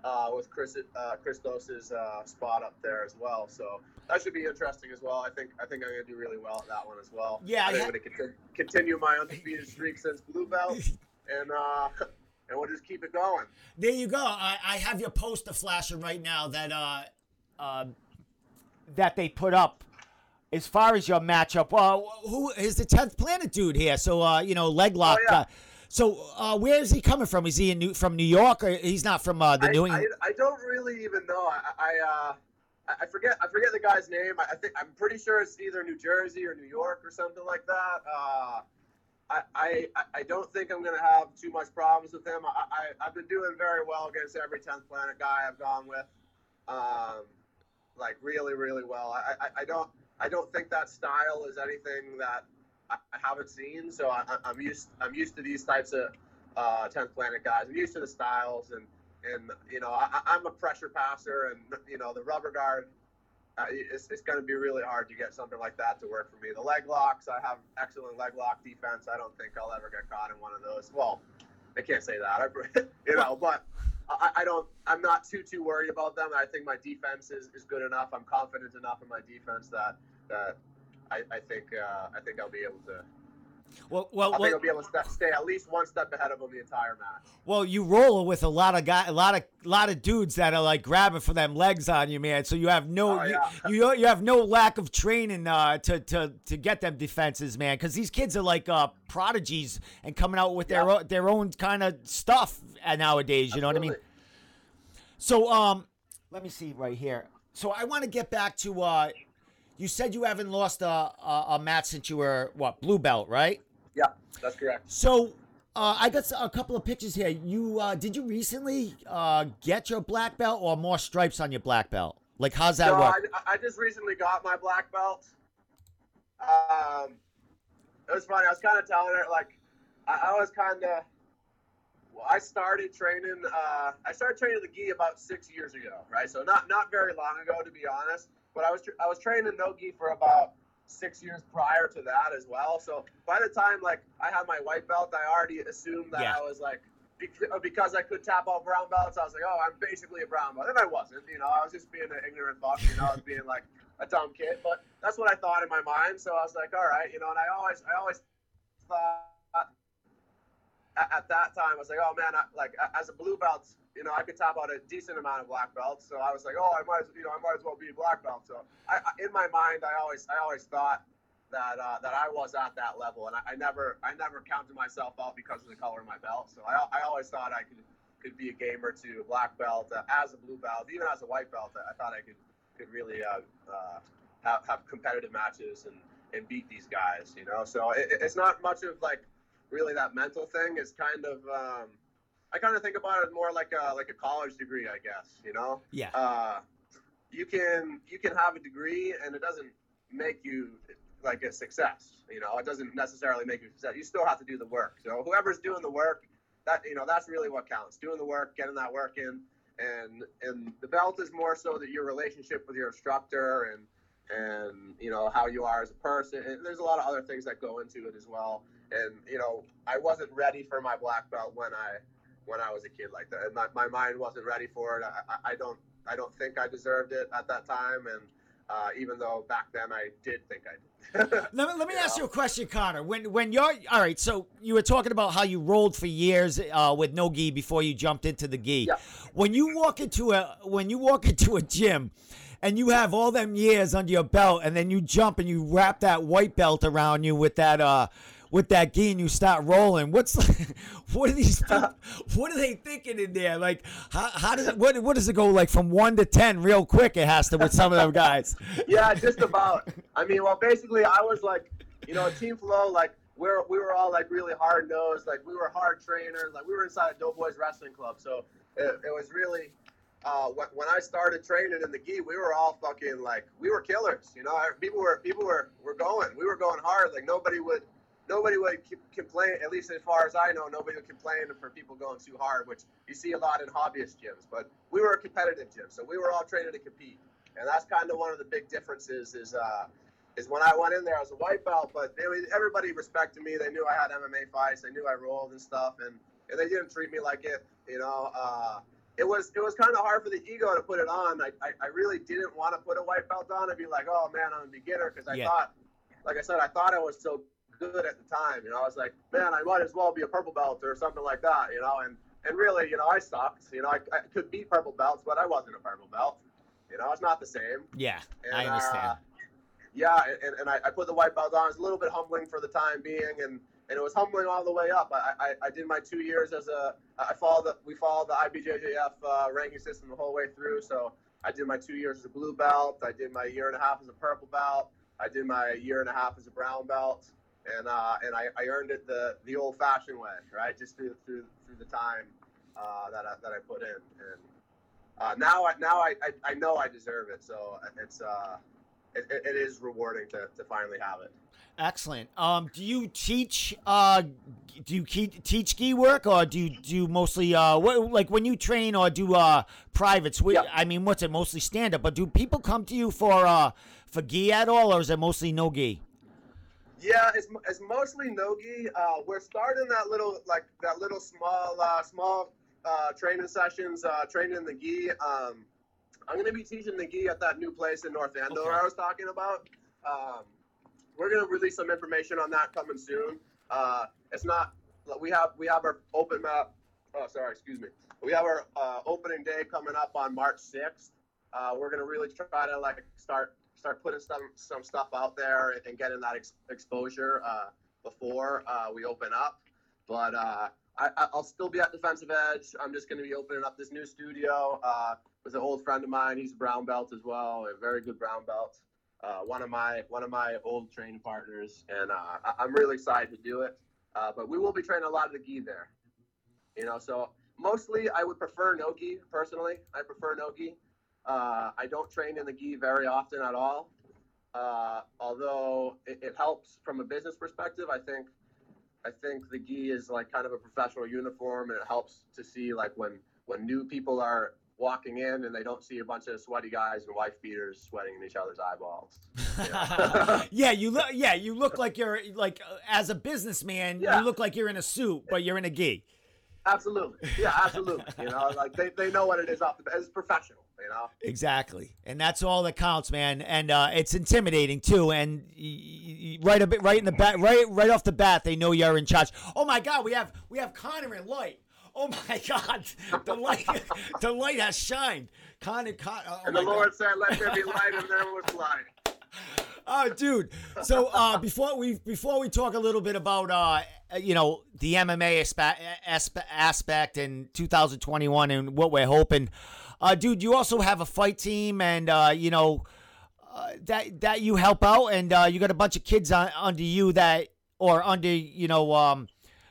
uh, with Chris uh, Christos's uh, spot up there as well. So that should be interesting as well. I think I think I'm gonna do really well at that one as well. Yeah, I I think ha- I'm gonna continue, continue my undefeated streak since blue belt, and uh, and we'll just keep it going. There you go. I, I have your poster flashing right now that uh, uh, that they put up. As far as your matchup, well, who is the tenth planet dude here? So uh, you know, leg lock. yeah. uh, so uh, where is he coming from? Is he in New, from New York or he's not from uh, the I, New England? I don't really even know. I, I uh, I- I forget I forget the guy's name. I I think I'm pretty sure it's either New Jersey or New York or something like that. Uh, I, I I don't think I'm gonna have too much problems with him. I, I I've been doing very well against every tenth planet guy I've gone with, um, like really really well. I, I, I don't I don't think that style is anything that I, haven't seen. So I, I'm used I'm used to these types of uh, tenth planet guys. I'm used to the styles and and you know I- I'm a pressure passer and you know the rubber guard. Uh, it's, it's going to be really hard to get something like that to work for me. The leg locks, I have excellent leg lock defense. I don't think I'll ever get caught in one of those. Well, I can't say that, I, you know, but I, I don't. I'm not too too worried about them. I think my defense is, is good enough. I'm confident enough in my defense that that I, I think uh, I think I'll be able to. well, well, I think well, I'll be able to step, stay at least one step ahead of him the entire match. well, you roll with a lot of guy, a lot of lot of dudes that are like grabbing for them legs on you, man. So you have no, Oh, you, yeah. you you have no lack of training uh, to to to get them defenses, man. Because these kids are like uh, prodigies and coming out with their Yeah. own, their own kind of stuff nowadays. You know what I mean? So um, let me see right here. So I want to get back to uh, you said you haven't lost a, a a match since you were what blue belt, right? Yeah, that's correct. So uh, I got a couple of pictures here. You uh, did you recently uh, get your black belt or more stripes on your black belt? Like how's that No, work? I, I just recently got my black belt. Um, it was funny. I was kind of telling her like I, I was kind of. Well, I started training. Uh, I started training the gi about six years ago, right? So not not very long ago, to be honest. But I was tr- I was training no gi for about six years prior to that as well. So by the time like I had my white belt, I already assumed that Yeah. I was like bec- uh, because I could tap out brown belts. I was like, oh, I'm basically a brown belt, and I wasn't. You know, I was just being an ignorant fuck. You know, I was being like a dumb kid, but that's what I thought in my mind. So I was like, all right, you know. And I always, I always thought at, at that time, I was like, oh man, I, like as a blue belt, you know, I could top out a decent amount of black belts. So I was like, oh, I might, as, you know, I might as well be a black belt. So I, I, in my mind, I always, I always thought that uh, that I was at that level, and I, I never, I never counted myself out because of the color of my belt. So I, I always thought I could could be a gamer to a black belt uh, as a blue belt, even as a white belt. I thought I could could really uh, uh, have, have competitive matches and, and beat these guys, you know. So it, it's not much of like really that mental thing. is kind of um, I kind of think about it more like a like a college degree, I guess, you know. Yeah. Uh, you can you can have a degree and it doesn't make you like a success. You know, it doesn't necessarily make you success. You still have to do the work. So whoever's doing the work, that you know, that's really what counts. Doing the work, getting that work in, and and the belt is more so that your relationship with your instructor and and you know how you are as a person. And there's a lot of other things that go into it as well. And you know, I wasn't ready for my black belt when I when I was a kid like that. And my, my mind wasn't ready for it. I, I, don't I don't think I deserved it at that time. And uh, even though back then I did think I did. Let me, let me You ask you a question, Connor. When when you're all right, so you were talking about how you rolled for years uh, with no gi before you jumped into the gi. Yeah. When you walk into a when you walk into a gym, and you have all them years under your belt, and then you jump and you wrap that white belt around you with that uh with that gi and you start rolling. What's what are these? what are they thinking in there? Like how, how does it what what does it go like from one to ten real quick? It has to with some of them guys. yeah, just about. I mean, well, basically, I was like, you know, Team Flow, like, we're, we were all like really hard nosed, like, we were hard trainers, like, we were inside Doughboys Wrestling Club. So it, it was really, uh, when, when I started training in the gi, we were all fucking like, we were killers, you know. People were, people were, were going, we were going hard. Like, nobody would, nobody would complain, at least as far as I know, nobody would complain for people going too hard, which you see a lot in hobbyist gyms. But we were a competitive gym, so we were all trained to compete and that's kind of one of the big differences is uh, is when I went in there I was a white belt, but they, everybody respected me. They knew I had MMA fights. They knew I rolled and stuff, and, and they didn't treat me like it. You know, uh, it was it was kind of hard for the ego to put it on. I, I, I really didn't want to put a white belt on and be like, oh man, I'm a beginner because I Yeah. thought, like I said, I thought I was so good at the time. You know, I was like, man, I might as well be a purple belt or something like that. You know, and and really, you know, I sucked. You know, I, I could beat purple belts, but I wasn't a purple belt. You know, it's not the same. Yeah, And, I understand. Uh, yeah, and, and I, I put the white belt on. It's a little bit humbling for the time being, and, and it was humbling all the way up. I, I, I did my two years as a I followed the we followed the IBJJF uh, ranking system the whole way through. So I did my two years as a blue belt. I did my year and a half as a purple belt. I did my year and a half as a brown belt, and uh, and I, I earned it the the old fashioned way, right? Just through through through the time uh, that I, that I put in, and uh, now I now I, I, I know I deserve it. So it's uh it, it is rewarding to, to finally have it. Excellent. Um, do you teach? Uh, do you teach ski work, or do you do mostly uh, what, like when you train or do uh privates? wh- Yeah. I mean, what's it mostly stand up? But do people come to you for uh for gi at all, or is it mostly no gi? Yeah, it's, it's mostly nogi. Uh, we're starting that little like that little small uh, small uh, training sessions, uh, training in the gi. Um, I'm gonna be teaching the gi at that new place in North Andover Okay. I was talking about. Um, we're gonna release some information on that coming soon. Uh, it's not we have we have our open map. Oh, sorry, excuse me. We have our uh, opening day coming up on March 6th. Uh, we're gonna really try to like start start putting some some stuff out there and getting that ex- exposure uh, before uh, we open up. But uh, I, I- I'll still be at Defensive Edge. I'm just gonna be opening up this new studio uh, with an old friend of mine. He's a brown belt as well, a very good brown belt. Uh, one of my one of my old training partners, and uh, I- I'm really excited to do it. But we will be training a lot of the gi there. You know, so mostly I would prefer no gi personally. I prefer no gi. Uh, I don't train in the gi very often at all. Uh, although it, it helps from a business perspective, I think I think the gi is like kind of a professional uniform, and it helps to see like when when new people are walking in and they don't see a bunch of sweaty guys and wife beaters sweating in each other's eyeballs. Yeah. yeah, you look. Yeah, you look like you're like uh, as a businessman. Yeah. You look like you're in a suit, but you're in a gi. Absolutely. Yeah, absolutely. You know, like they, they know what it is off the bat. It's professional. You know. Exactly, and that's all that counts, man. And uh, it's intimidating too. And y- y- right a bit, right in the bat, right, right off the bat, they know you're in charge. Oh my God, we have we have Connor and Light. Oh my God, the light, the light has shined. Connor, Connor. Oh And the God. Lord said, "Let there be light," and there was light. Oh, dude. So uh, before we before we talk a little bit about uh, you know the MMA aspe- aspe- aspect in 2021 and what we're hoping, uh, dude, you also have a fight team and uh, you know uh, that that you help out and uh, you got a bunch of kids on, under you that or under you know um,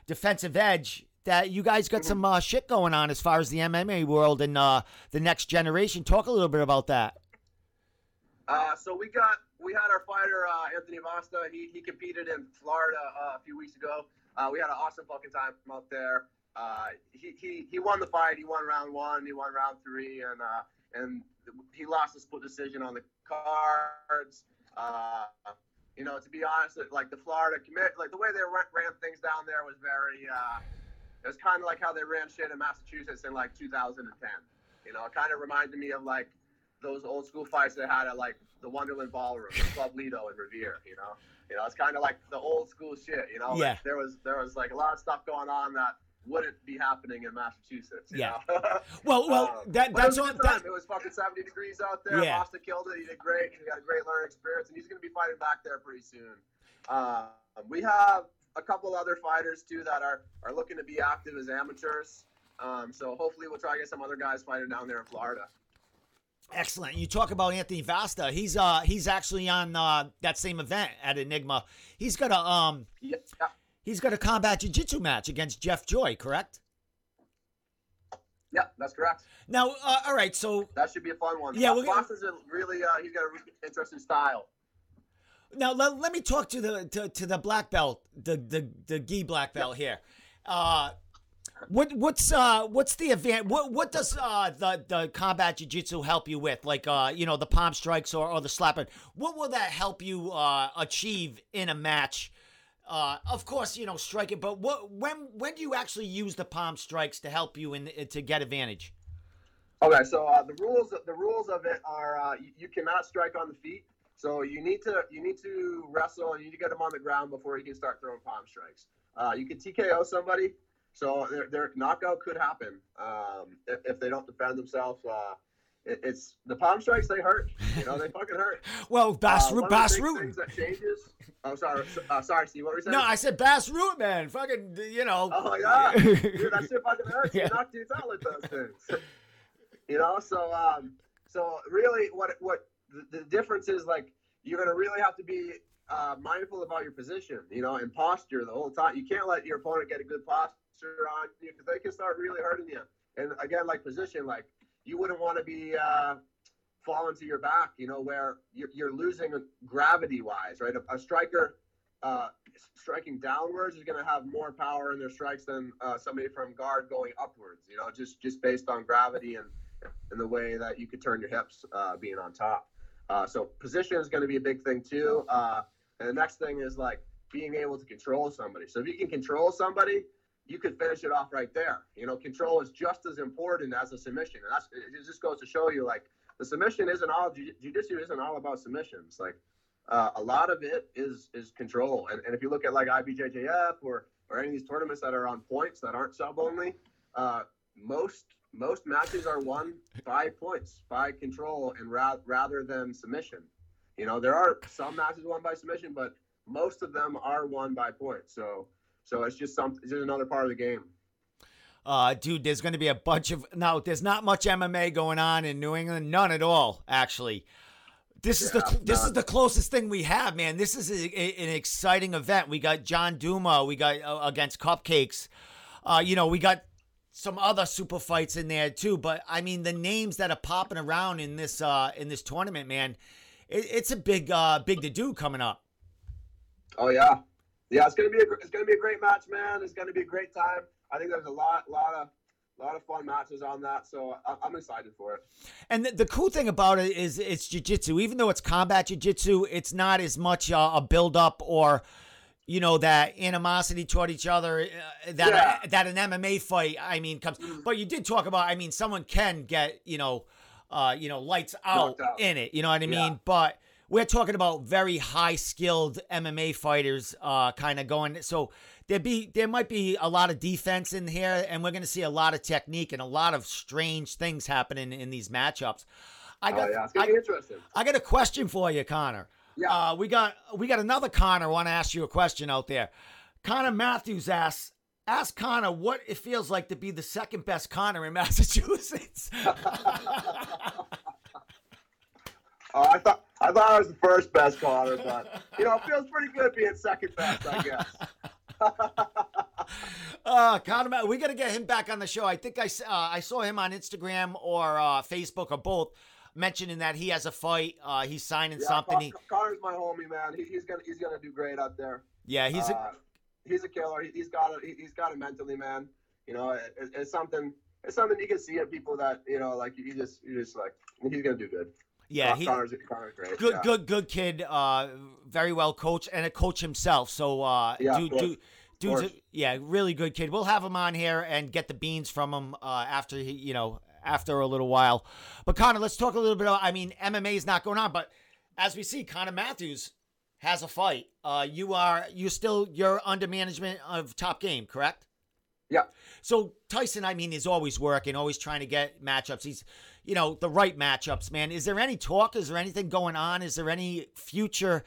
defensive edge. That you guys got some uh, shit going on as far as the MMA world and uh, the next generation. Talk a little bit about that. Uh, so we got we had our fighter uh, Anthony Vasta. He, he competed in Florida uh, a few weeks ago. Uh, we had an awesome fucking time out there. Uh, he, he he won the fight. He won round one. He won round three, and uh, and he lost a split decision on the cards. Uh, you know, to be honest, like the Florida commit, like the way they ran, ran things down there was very. Uh, it was kind of like how they ran shit in Massachusetts in like 2010. You know, it kind of reminded me of like those old school fights they had at like the Wonderland Ballroom, Club Lido in Revere. You know, you know, it's kind of like the old school shit. You know, Yeah. Like, there was there was like a lot of stuff going on that wouldn't be happening in Massachusetts. Yeah. Well, well, Um, that was that's all. That, It was fucking 70 degrees out there. Yeah. Costa killed it. He did great. He got a great learning experience, and he's going to be fighting back there pretty soon. Um, we have a couple other fighters too that are are looking to be active as amateurs. Um, so hopefully we'll try to get some other guys fighting down there in Florida. Excellent. You talk about Anthony Vasta. He's uh he's actually on uh, that same event at Enigma. He's got a um Yeah, he's got a combat jiu-jitsu match against Jeff Joy, correct? yeah, that's correct. Now, uh, all right. So That should be a fun one. Yeah, we'll get- Foster's a really uh, he's got a really interesting style. now let, let me talk to the to, to the black belt, the the the gi black belt here. Uh, what what's uh what's the event? What what does uh the the combat jiu-jitsu help you with? Like uh you know the palm strikes or, or the slapping. What will that help you uh achieve in a match? Uh, of course, you know striking, but what when when do you actually use the palm strikes to help you in to get advantage? Okay, so uh, the rules the rules of it are uh, you, cannot strike on the feet. So you need to you need to wrestle and you need to get them on the ground before you can start throwing palm strikes. Uh, you can TKO somebody, so their, their knockout could happen um, if, if they don't defend themselves. It, it's the palm strikes they hurt. You know they fucking hurt. Well, Bass uh, Root, one of the Bas Rutten. things that changes. Oh, sorry, uh, sorry, Steve. What were you saying? No, I said Bas Rutten, man. Fucking, you know. Oh yeah, dude, that shit fucking hurts. Yeah. You knock dudes out with those things. you know, so um, so really, what what the, the difference is like you're gonna really have to be uh, mindful about your position, you know, and posture the whole time. You can't let your opponent get a good posture on you because they can start really hurting you. And again, like position, like you wouldn't want to be uh, falling to your back, you know, where you're, you're losing gravity wise, right? A, a striker uh, striking downwards is going to have more power in their strikes than uh, somebody from guard going upwards. You know, just just based on gravity and and the way that you could turn your hips uh, being on top. Uh, so position is going to be a big thing too. Uh, and the next thing is like being able to control somebody. So if you can control somebody, you could finish it off right there. You know, control is just as important as a submission, and that's it just goes to show you like the submission isn't all jiu-jitsu isn't all about submissions. Like uh, a lot of it is is control. And, and if you look at like IBJJF or or any of these tournaments that are on points that aren't sub only, uh, most most matches are won by points, by control, and ra- rather than submission. You know, there are some matches won by submission, but most of them are won by points. So so it's just some it's just another part of the game. Uh, dude, there's going to be a bunch of. No, there's not much MMA going on in New England. None at all, actually. This is the Yeah, this is the closest thing we have, man. This is a, a- an exciting event. We got John Duma. We got uh, against Cupcakes. Uh, you know, we got some other super fights in there too. But I mean, the names that are popping around in this uh, in this tournament, man, it, it's a big uh, big to do coming up. Oh yeah, yeah. It's gonna be a it's gonna be a great match, man. It's gonna be a great time. I think there's a lot lot of lot of fun matches on that, so I- I'm excited for it. And the, the cool thing about it is it's jiu-jitsu. Even though it's combat jiu-jitsu, it's not as much uh, a build-up or, you know, that animosity toward each other uh, that Yeah. that an MMA fight, I mean, comes. But you did talk about, I mean, someone can get, you know, uh, you know, lights out, out. in it. You know what I Yeah. mean? But we're talking about very high skilled MMA fighters, uh, kind of going. So there be there might be a lot of defense in here, and we're going to see a lot of technique and a lot of strange things happening in these matchups. I Oh got yeah, it's gonna I, be interesting. I got a question for you, Connor. Yeah. Uh, we got we got another Connor. Want to ask you a question out there? Connor Matthews asks. Ask Connor what it feels like to be the second best Connor in Massachusetts. Oh, I thought I thought I was the first best Connor, but you know, it feels pretty good being second best, I guess. Uh, Connor, Ma- we got to get him back on the show. I think I, uh, I saw him on Instagram or uh, Facebook or both mentioning that he has a fight. Uh, he's signing Yeah, something. Con- He, Connor's my homie, man. He, he's gonna he's gonna do great out there. yeah, he's a, uh, he's a killer. He, he's got it. He, has got it mentally, man. You know, it, it- it's something. It's something you can see in people that you know, like you just you just like he's gonna do good. Yeah, he, Connor's, Connor's great. good, yeah. good, good kid. Uh, very well coached and a coach himself. So, uh, Yeah, dude, dude, dude's a, yeah, really good kid. We'll have him on here and get the beans from him uh, after he, you know, after a little while. But Connor, let's talk a little bit. About, I mean, MMA is not going on, but as we see, Connor Matthews has a fight. Uh, you are you still you're under management of Top Game, correct? Yeah. So Tyson, I mean, is always working, always trying to get matchups. He's, you know, the right matchups, man. Is there any talk? Is there anything going on? Is there any future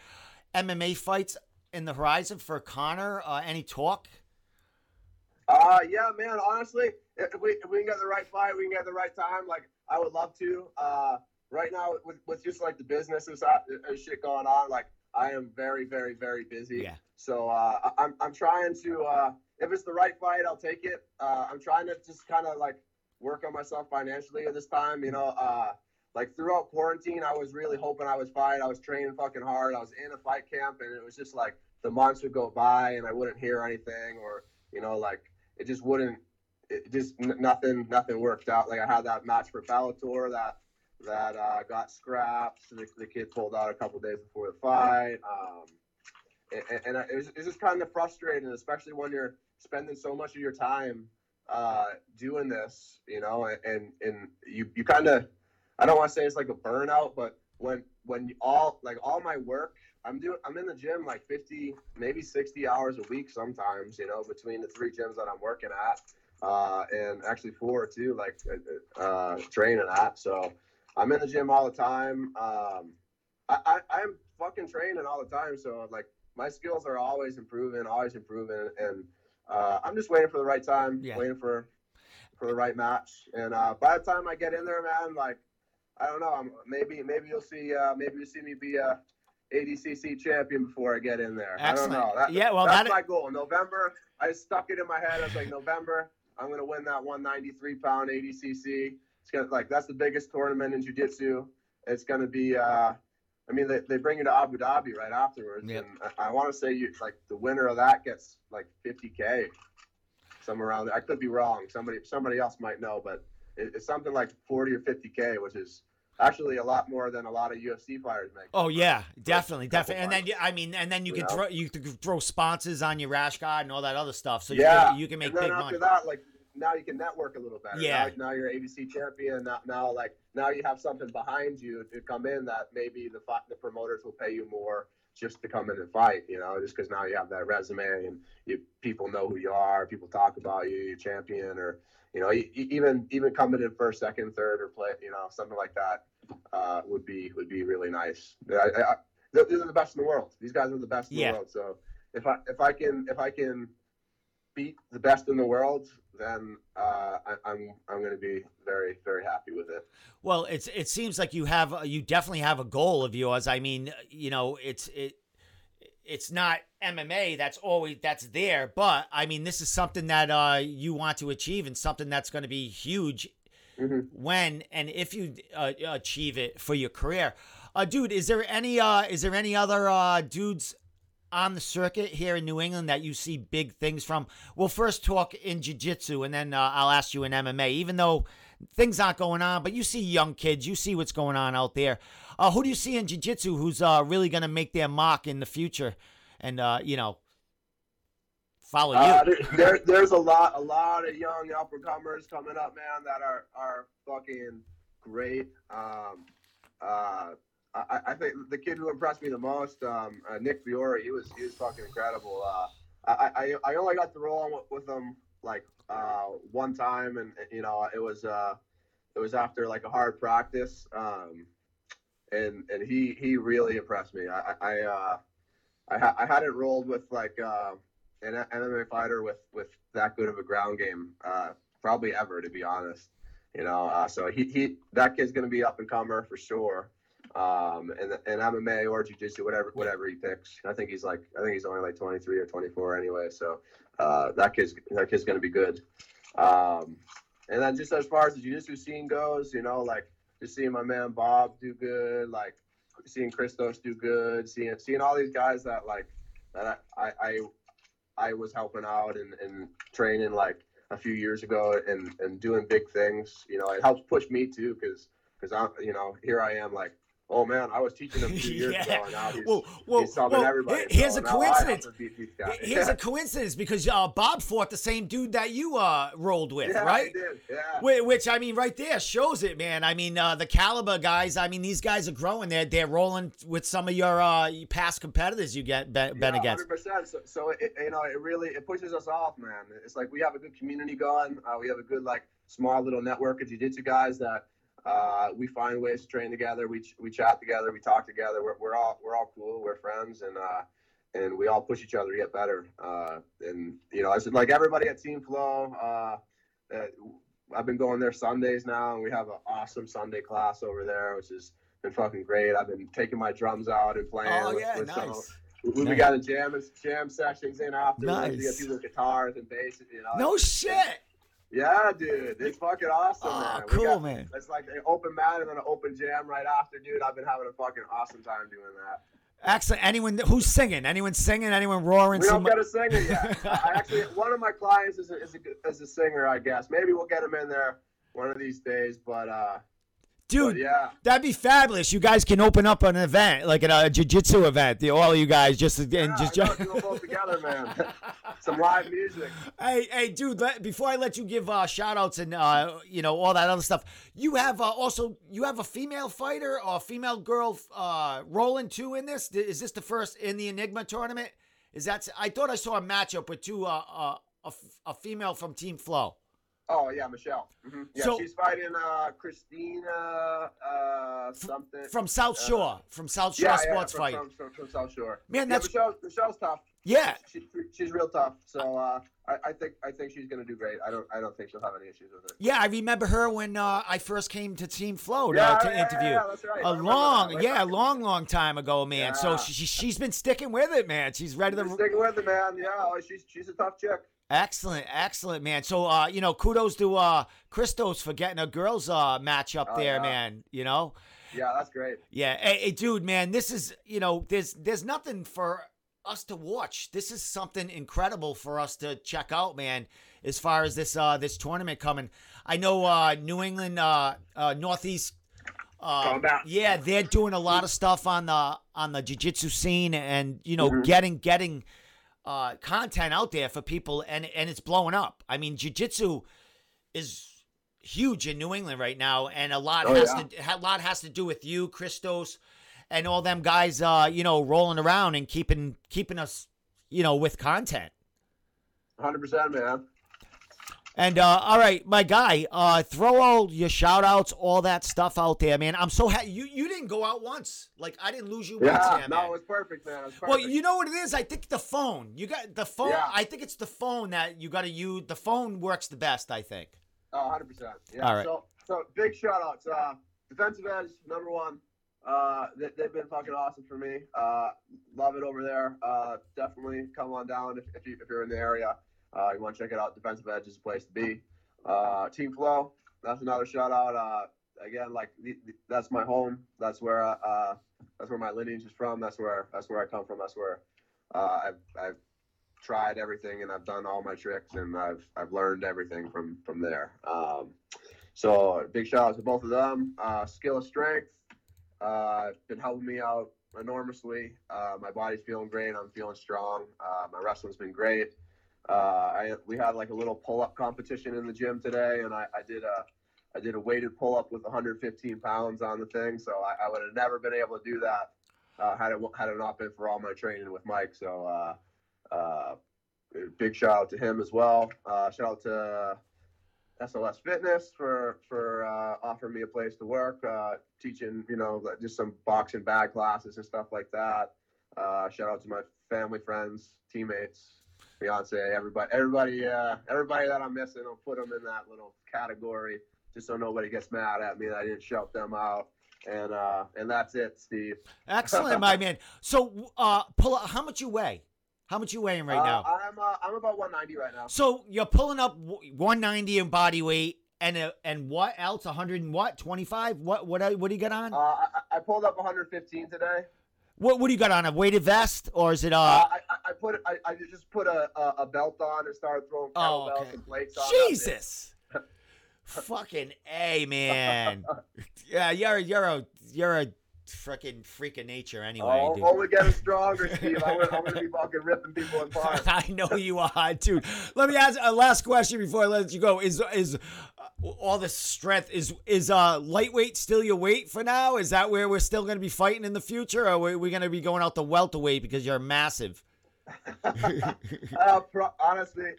MMA fights in the horizon for Connor? Uh, any talk? Uh, yeah, man. Honestly, if we if we can get the right fight, we can get the right time. Like I would love to. Uh, right now with, with just like the business and stuff, and shit going on, like I am very, very, very busy. Yeah. So uh, I'm I'm trying to. Uh, if it's the right fight, I'll take it. Uh, I'm trying to just kind of like work on myself financially at this time. You know, uh, like throughout quarantine, I was really hoping I was fine. I was training fucking hard. I was in a fight camp, and it was just like the months would go by, and I wouldn't hear anything, or you know, like it just wouldn't. It just nothing, nothing worked out. Like I had that match for Bellator that that uh, got scrapped. The, the kid pulled out a couple days before the fight. Um, and, and it was, just kind of frustrating, especially when you're spending so much of your time uh, doing this, you know, and and you you kind of, I don't want to say it's like a burnout, but when when all like all my work, I'm doing, I'm in the gym like 50, maybe 60 hours a week sometimes, you know, between the three gyms that I'm working at, uh, and actually four too, like uh, training at. So I'm in the gym all the time. Um, I, I I'm fucking training all the time, so like my skills are always improving, always improving, and uh, I'm just waiting for the right time, Yeah. waiting for for the right match. And uh, by the time I get in there, man, like I don't know, I'm, maybe maybe you'll see uh, maybe you'll see me be a ADCC champion before I get in there. Excellent. I don't know. That, Yeah, well, that's that- my goal. November, I stuck it in my head. I was like, November, I'm gonna win that 193 pound ADCC. It's gonna like that's the biggest tournament in jiu-jitsu. It's gonna be. Uh, I mean, they, they bring you to Abu Dhabi right afterwards, Yep. and I, I want to say you like the winner of that gets like 50k, somewhere around there. I could be wrong. Somebody somebody else might know, but it, it's something like 40 or 50k, which is actually a lot more than a lot of UFC fighters make. Oh yeah, definitely, definitely. And then you- I mean, and then you You can know? throw you can throw sponsors on your rash guard and all that other stuff, so you yeah, can, you can make and then big after money. that, like now you can network a little better. Yeah. Now, now you're ADCC champion. Now, now, like now you have something behind you to come in that maybe the the promoters will pay you more just to come in and fight. You know, just because now you have that resume and you people know who you are. People talk about you. You're champion, or you know, e- even even coming in first, second, third, or play. You know, something like that uh, would be would be really nice. I, I, I, they're, they're the best in the world. These guys are the best in Yeah. the world. So if I if I can if I can beat the best in the world, then uh, I, I'm I'm going to be very very happy with it. Well, it's it seems like you have you definitely have a goal of yours. I mean, you know, it's it it's not MMA that's always that's there, but I mean, this is something that uh you want to achieve and something that's going to be huge Mhm. when and if you uh, achieve it for your career. Uh dude, is there any uh is there any other uh dudes on the circuit here in New England that you see big things from? We'll first talk in jiu-jitsu and then uh, I'll ask you in MMA even though things aren't going on, but you see young kids, you see what's going on out there. Uh, who do you see in jiu-jitsu who's uh, really going to make their mark in the future and uh, you know follow you? Uh, there, there's a lot a lot of young up and comers coming up, man, that are are fucking great. Um, uh, I, I think the kid who impressed me the most, um, uh, Nick Fiore, he was he was fucking incredible. Uh, I, I I only got to roll with, with him like uh, one time, and you know it was uh, it was after like a hard practice, um, and and he he really impressed me. I I uh, I, ha- I hadn't rolled with like uh, an MMA fighter with with that good of a ground game uh, probably ever, to be honest. You know, uh, so he, he that kid's gonna be up and comer for sure. Um, and and MMA or jiu-jitsu, whatever whatever he picks. I think he's like I think he's only like 23 or 24 anyway. So uh, that kid's that kid's gonna be good. Um, and then just as far as the jiu-jitsu scene goes, you know, like just seeing my man Bob do good, like seeing Christos do good, seeing seeing all these guys that like that I I I was helping out and, and training like a few years ago and, and doing big things. You know, it helps push me too because because I'm you know here I am like oh man I was teaching him two years Yeah. ago and now he's, Well, well, he's subbing well, everybody. here's so a now I have coincidence. to beat these guys. Here's a coincidence because uh, Bob fought the same dude that you uh, rolled with, yeah, right? Yeah. Which I mean, right there shows it, man. I mean, uh, the caliber guys. I mean, these guys are growing. They're they're rolling with some of your uh, past competitors you get been, been yeah, against. 100%. So, so it, you know, it really it pushes us off, man. It's like we have a good community going. Uh, we have a good like small little network of jiu-jitsu guys that uh, we find ways to train together. We ch- we chat together. We talk together. We're, we're all we're all cool. We're friends, and uh, and we all push each other to get better. Uh, and you know, it's like everybody at Team Flow. Uh, uh, I've been going there Sundays now, and we have an awesome Sunday class over there, which has been fucking great. I've been taking my drums out and playing. Oh with, yeah, with nice. we, we Nice. got a jam jam sessions in after. Nice. We get people with guitars and bass. You know. No shit. Yeah, dude, it's fucking awesome, Oh, man. Cool, got- man. It's like an open mat and then an open jam right after, dude. I've been having a fucking awesome time doing that. Excellent. Anyone who's singing? Anyone singing? Anyone roaring? We don't some- get a singer yet. I actually, one of my clients is a, is a is a singer, I guess. Maybe we'll get him in there one of these days. But uh, Dude, but yeah, that'd be fabulous. You guys can open up an event, like a, jiu-jitsu event. The, all you guys just and yeah, just. Do both together, man. Some live music. Hey, hey, dude! Let, before I let you give uh, shout outs and uh, you know all that other stuff, you have uh, also you have a female fighter or a female girl uh, rolling too in this. Is this the first in the Enigma tournament? Is that? I thought I saw a matchup with two uh, uh, a, f- a female from Team Flow. Oh yeah, Michelle. hmm Yeah, So- she's fighting uh, Christina uh, something. from South Uh, Shore, from South Shore yeah, Sports yeah, from, Fight. From, from, from South Shore. Man, yeah, that's- Michelle, Michelle's tough. Yeah, She, she's real tough. So uh, I, I think I think she's gonna do great. I don't I don't think she'll have any issues with it. yeah, I remember her when uh, I first came to Team Flow to, Yeah, to yeah, yeah, interview. yeah, that's right. A long, that. Yeah, a long, long time ago, man. So Yeah. she, she, she's been sticking with it, man. She's ready She's to. sticking with it, man. Yeah, she's she's a tough chick. Excellent, excellent, man. So, uh, you know, kudos to uh, Christos for getting a girls' uh, match up Oh, there, yeah. man. You know, Yeah, that's great. yeah. Hey, hey, dude, man, this is, you know, there's there's nothing for us to watch. This is something incredible for us to check out, man. As far as this uh this tournament coming, I know uh, New England, uh, uh, Northeast. Uh, yeah, they're doing a lot of stuff on the on the jiu-jitsu scene, and you know, Mm-hmm. getting getting uh, content out there for people, and and it's blowing up. I mean, jiu-jitsu is huge in New England right now, and a lot Oh, has yeah. to a lot has to do with you, Christos, and all them guys. Uh, you know, rolling around and keeping keeping us, you know, with content. 100 percent, man. And uh, all right, my guy, uh, throw all your shout outs, all that stuff out there, man. I'm so happy you you didn't go out once. Like I didn't lose you once Yeah, here, no, it was perfect, man. It was perfect. Well, you know what it is? I think the phone. You got the phone. Yeah. I think it's the phone that you got to use. The phone works the best, I think. Oh, 100 percent. Yeah. All right. So, so big shout outs. Uh, defensive edge number one. Uh, they, they've been fucking awesome for me. Uh, love it over there. Uh, definitely come on down if, if, you, if you're in the area. Uh, you want to check it out. Defensive edge is a place to be. Uh, Team Flow. That's another shout out. Uh, again, like the, the, that's my home. That's where uh, uh, that's where my lineage is from. That's where that's where I come from. That's where uh, I've I've tried everything and I've done all my tricks and I've I've learned everything from from there. Um, so big shout out to both of them. Uh, skill of strength, been helping me out enormously. My body's feeling great. I'm feeling strong. My wrestling's been great. Uh, I we had like a little pull up competition in the gym today, and I, I did a I did a weighted pull up with 115 pounds on the thing, so I, I would have never been able to do that uh, had it had it not been for all my training with Mike. So uh, uh, big shout out to him as well. Uh, shout out to SLS Fitness for for uh, offering me a place to work, uh, teaching you know just some boxing bag classes and stuff like that. Shout out to my family, friends, teammates, fiance, everybody, everybody, uh, everybody that I'm missing. I'll put them in that little category just so nobody gets mad at me that I didn't shout them out. And uh, and that's it, Steve. Excellent, my man. So, uh, pull up. How much you weigh? How much you weighing right Uh, now? I'm uh, I'm about 190 right now. So you're pulling up 190 in body weight, and uh, and what else? 100 and what? 25? What what what do you got on? Uh, I, I pulled up 115 today. What what do you got on? A weighted vest or is it Uh, uh? I, I- put I, I just put a, a, a belt on and started throwing Oh, kettlebells okay. and plates on. Jesus. Fucking a man. Yeah, you're you're a you're a freaking freak of nature anyway, Oh, dude. only getting stronger, Steve. I'm gonna, I'm gonna be fucking ripping people apart. I know you are, dude. Let me ask a last question before I let you go. Is is uh, all this strength is is uh lightweight still your weight for now? Is that where we're still going to be fighting in the future, or are we going to be going out the welterweight because you're massive? uh, pro- honestly,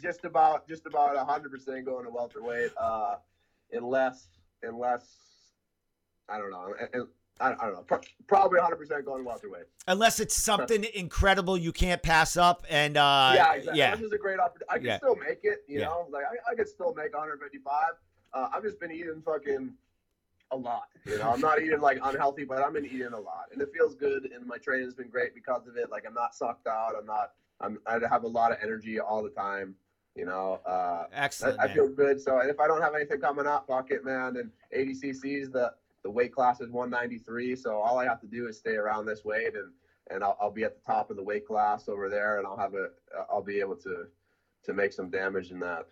just about just about 100 percent going to welterweight, uh, unless unless I don't know. I, I don't know. Pro- probably 100 percent going to welterweight. Unless it's something incredible you can't pass up, and uh, yeah, exactly. yeah. This is a great opportunity. I can Yeah. still make it. You Yeah. know, like I, I could still make 155. Uh, I've just been eating fucking a lot. You know, I'm not eating like unhealthy, but I've been eating a lot, and it feels good. And my training's been great because of it. Like I'm not sucked out. I'm not. I'm. I have a lot of energy all the time. You know, uh, Excellent. I, I feel good. So, and if I don't have anything coming up, fuck it, man. And ADCC's the the weight class is 193. So all I have to do is stay around this weight, and and I'll, I'll be at the top of the weight class over there, and I'll have a I'll be able to to make some damage in that.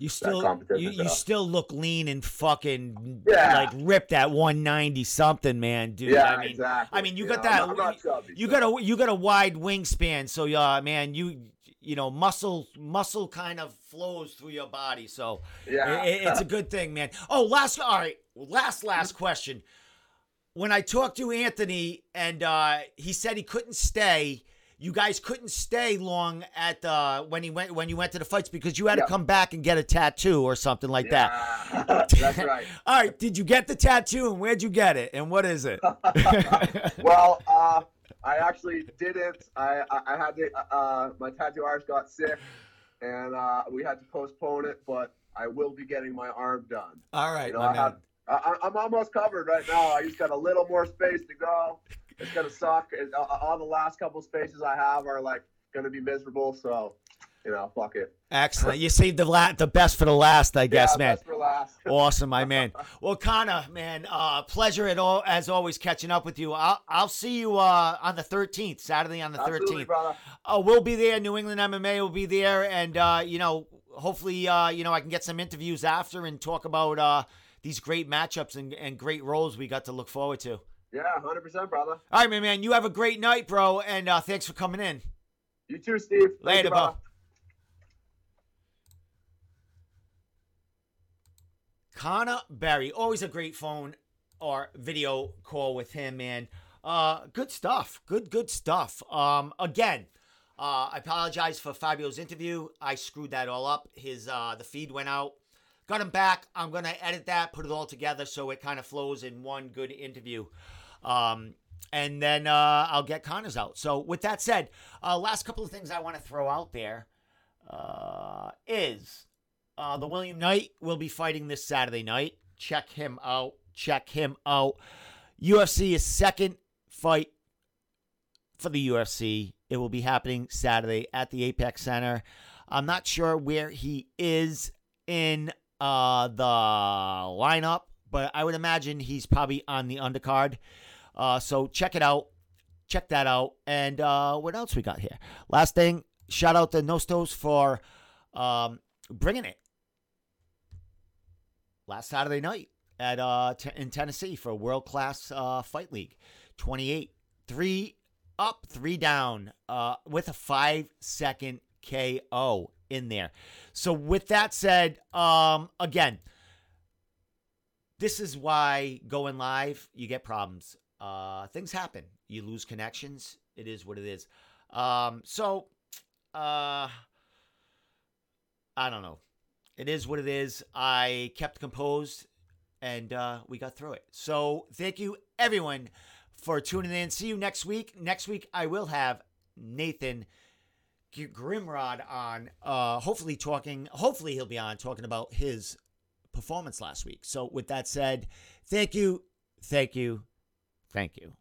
You still you, you still look lean and fucking Yeah. like ripped at 190 something, man, dude. yeah, I mean, exactly. I mean, you know, got that- I'm not, I'm not chubby, you so- got a you got a wide wingspan, so uh, man, you you know muscle muscle kind of flows through your body, so yeah. i- i- it's a good thing, man. Oh, last all right, last last question. When I talked to Anthony and uh, he said he couldn't stay, you guys couldn't stay long at uh, when he went when you went to the fights because you had Yeah. to come back and get a tattoo or something like that. That's right. All right, did you get the tattoo and where'd you get it and what is it? well, uh, I actually didn't. I I, I had to. Uh, my tattoo artist got sick, and uh, we had to postpone it. But I will be getting my arm done. All right, You know, I man. I, I'm almost covered right now. I just got a little more space to go. It's gonna suck. It, uh, all the last couple spaces I have are like gonna be miserable. So, you know, fuck it. Excellent. You saved the la- the best for the last, I guess, yeah, man. Best for last. Awesome, my man. Well, Connor, man, uh, pleasure at all as always catching up with you. I'll I'll see you uh, on the 13th, Saturday on the Absolutely, 13th. brother. Oh, we'll be there. New England MMA will be there, and uh, you know, hopefully, uh, you know, I can get some interviews after and talk about uh, these great matchups and, and great roles we got to look forward to. Yeah, hundred percent, brother. All right, my man. You have a great night, bro, and uh, thanks for coming in. You too, Steve. Later, bro. Connor Barry, always a great phone or video call with him, man. Uh, good stuff. Good, good stuff. Um, again, uh, I apologize for Fabio's interview. I screwed that all up. His uh, the feed went out. Got him back. I'm gonna edit that, put it all together so it kind of flows in one good interview. Um, and then uh, I'll get Connors out. So with that said, uh, last couple of things I want to throw out there uh, is uh, the William Knight will be fighting this Saturday night. Check him out. Check him out. UFC is second fight for the UFC. It will be happening Saturday at the Apex Center. I'm not sure where he is in uh, the lineup, but I would imagine he's probably on the undercard. Uh, so check it out. Check that out. And uh, what else we got here? Last thing, shout out to Nostos for um, bringing it last Saturday night at uh, t- in Tennessee for a World Class uh, Fight League. 28, three up, three down, uh, with a five second KO in there. So with that said, um, again, this is why going live, you get problems. Uh, things happen. You lose connections. It is what it is. Um, so, uh, I don't know. It is what it is. I kept composed and uh, we got through it. So, thank you, everyone, for tuning in. See you next week. Next week, I will have Nathan Grimrod on, uh, hopefully talking. Hopefully he'll be on talking about his performance last week. So with that said, thank you, thank you, thank you.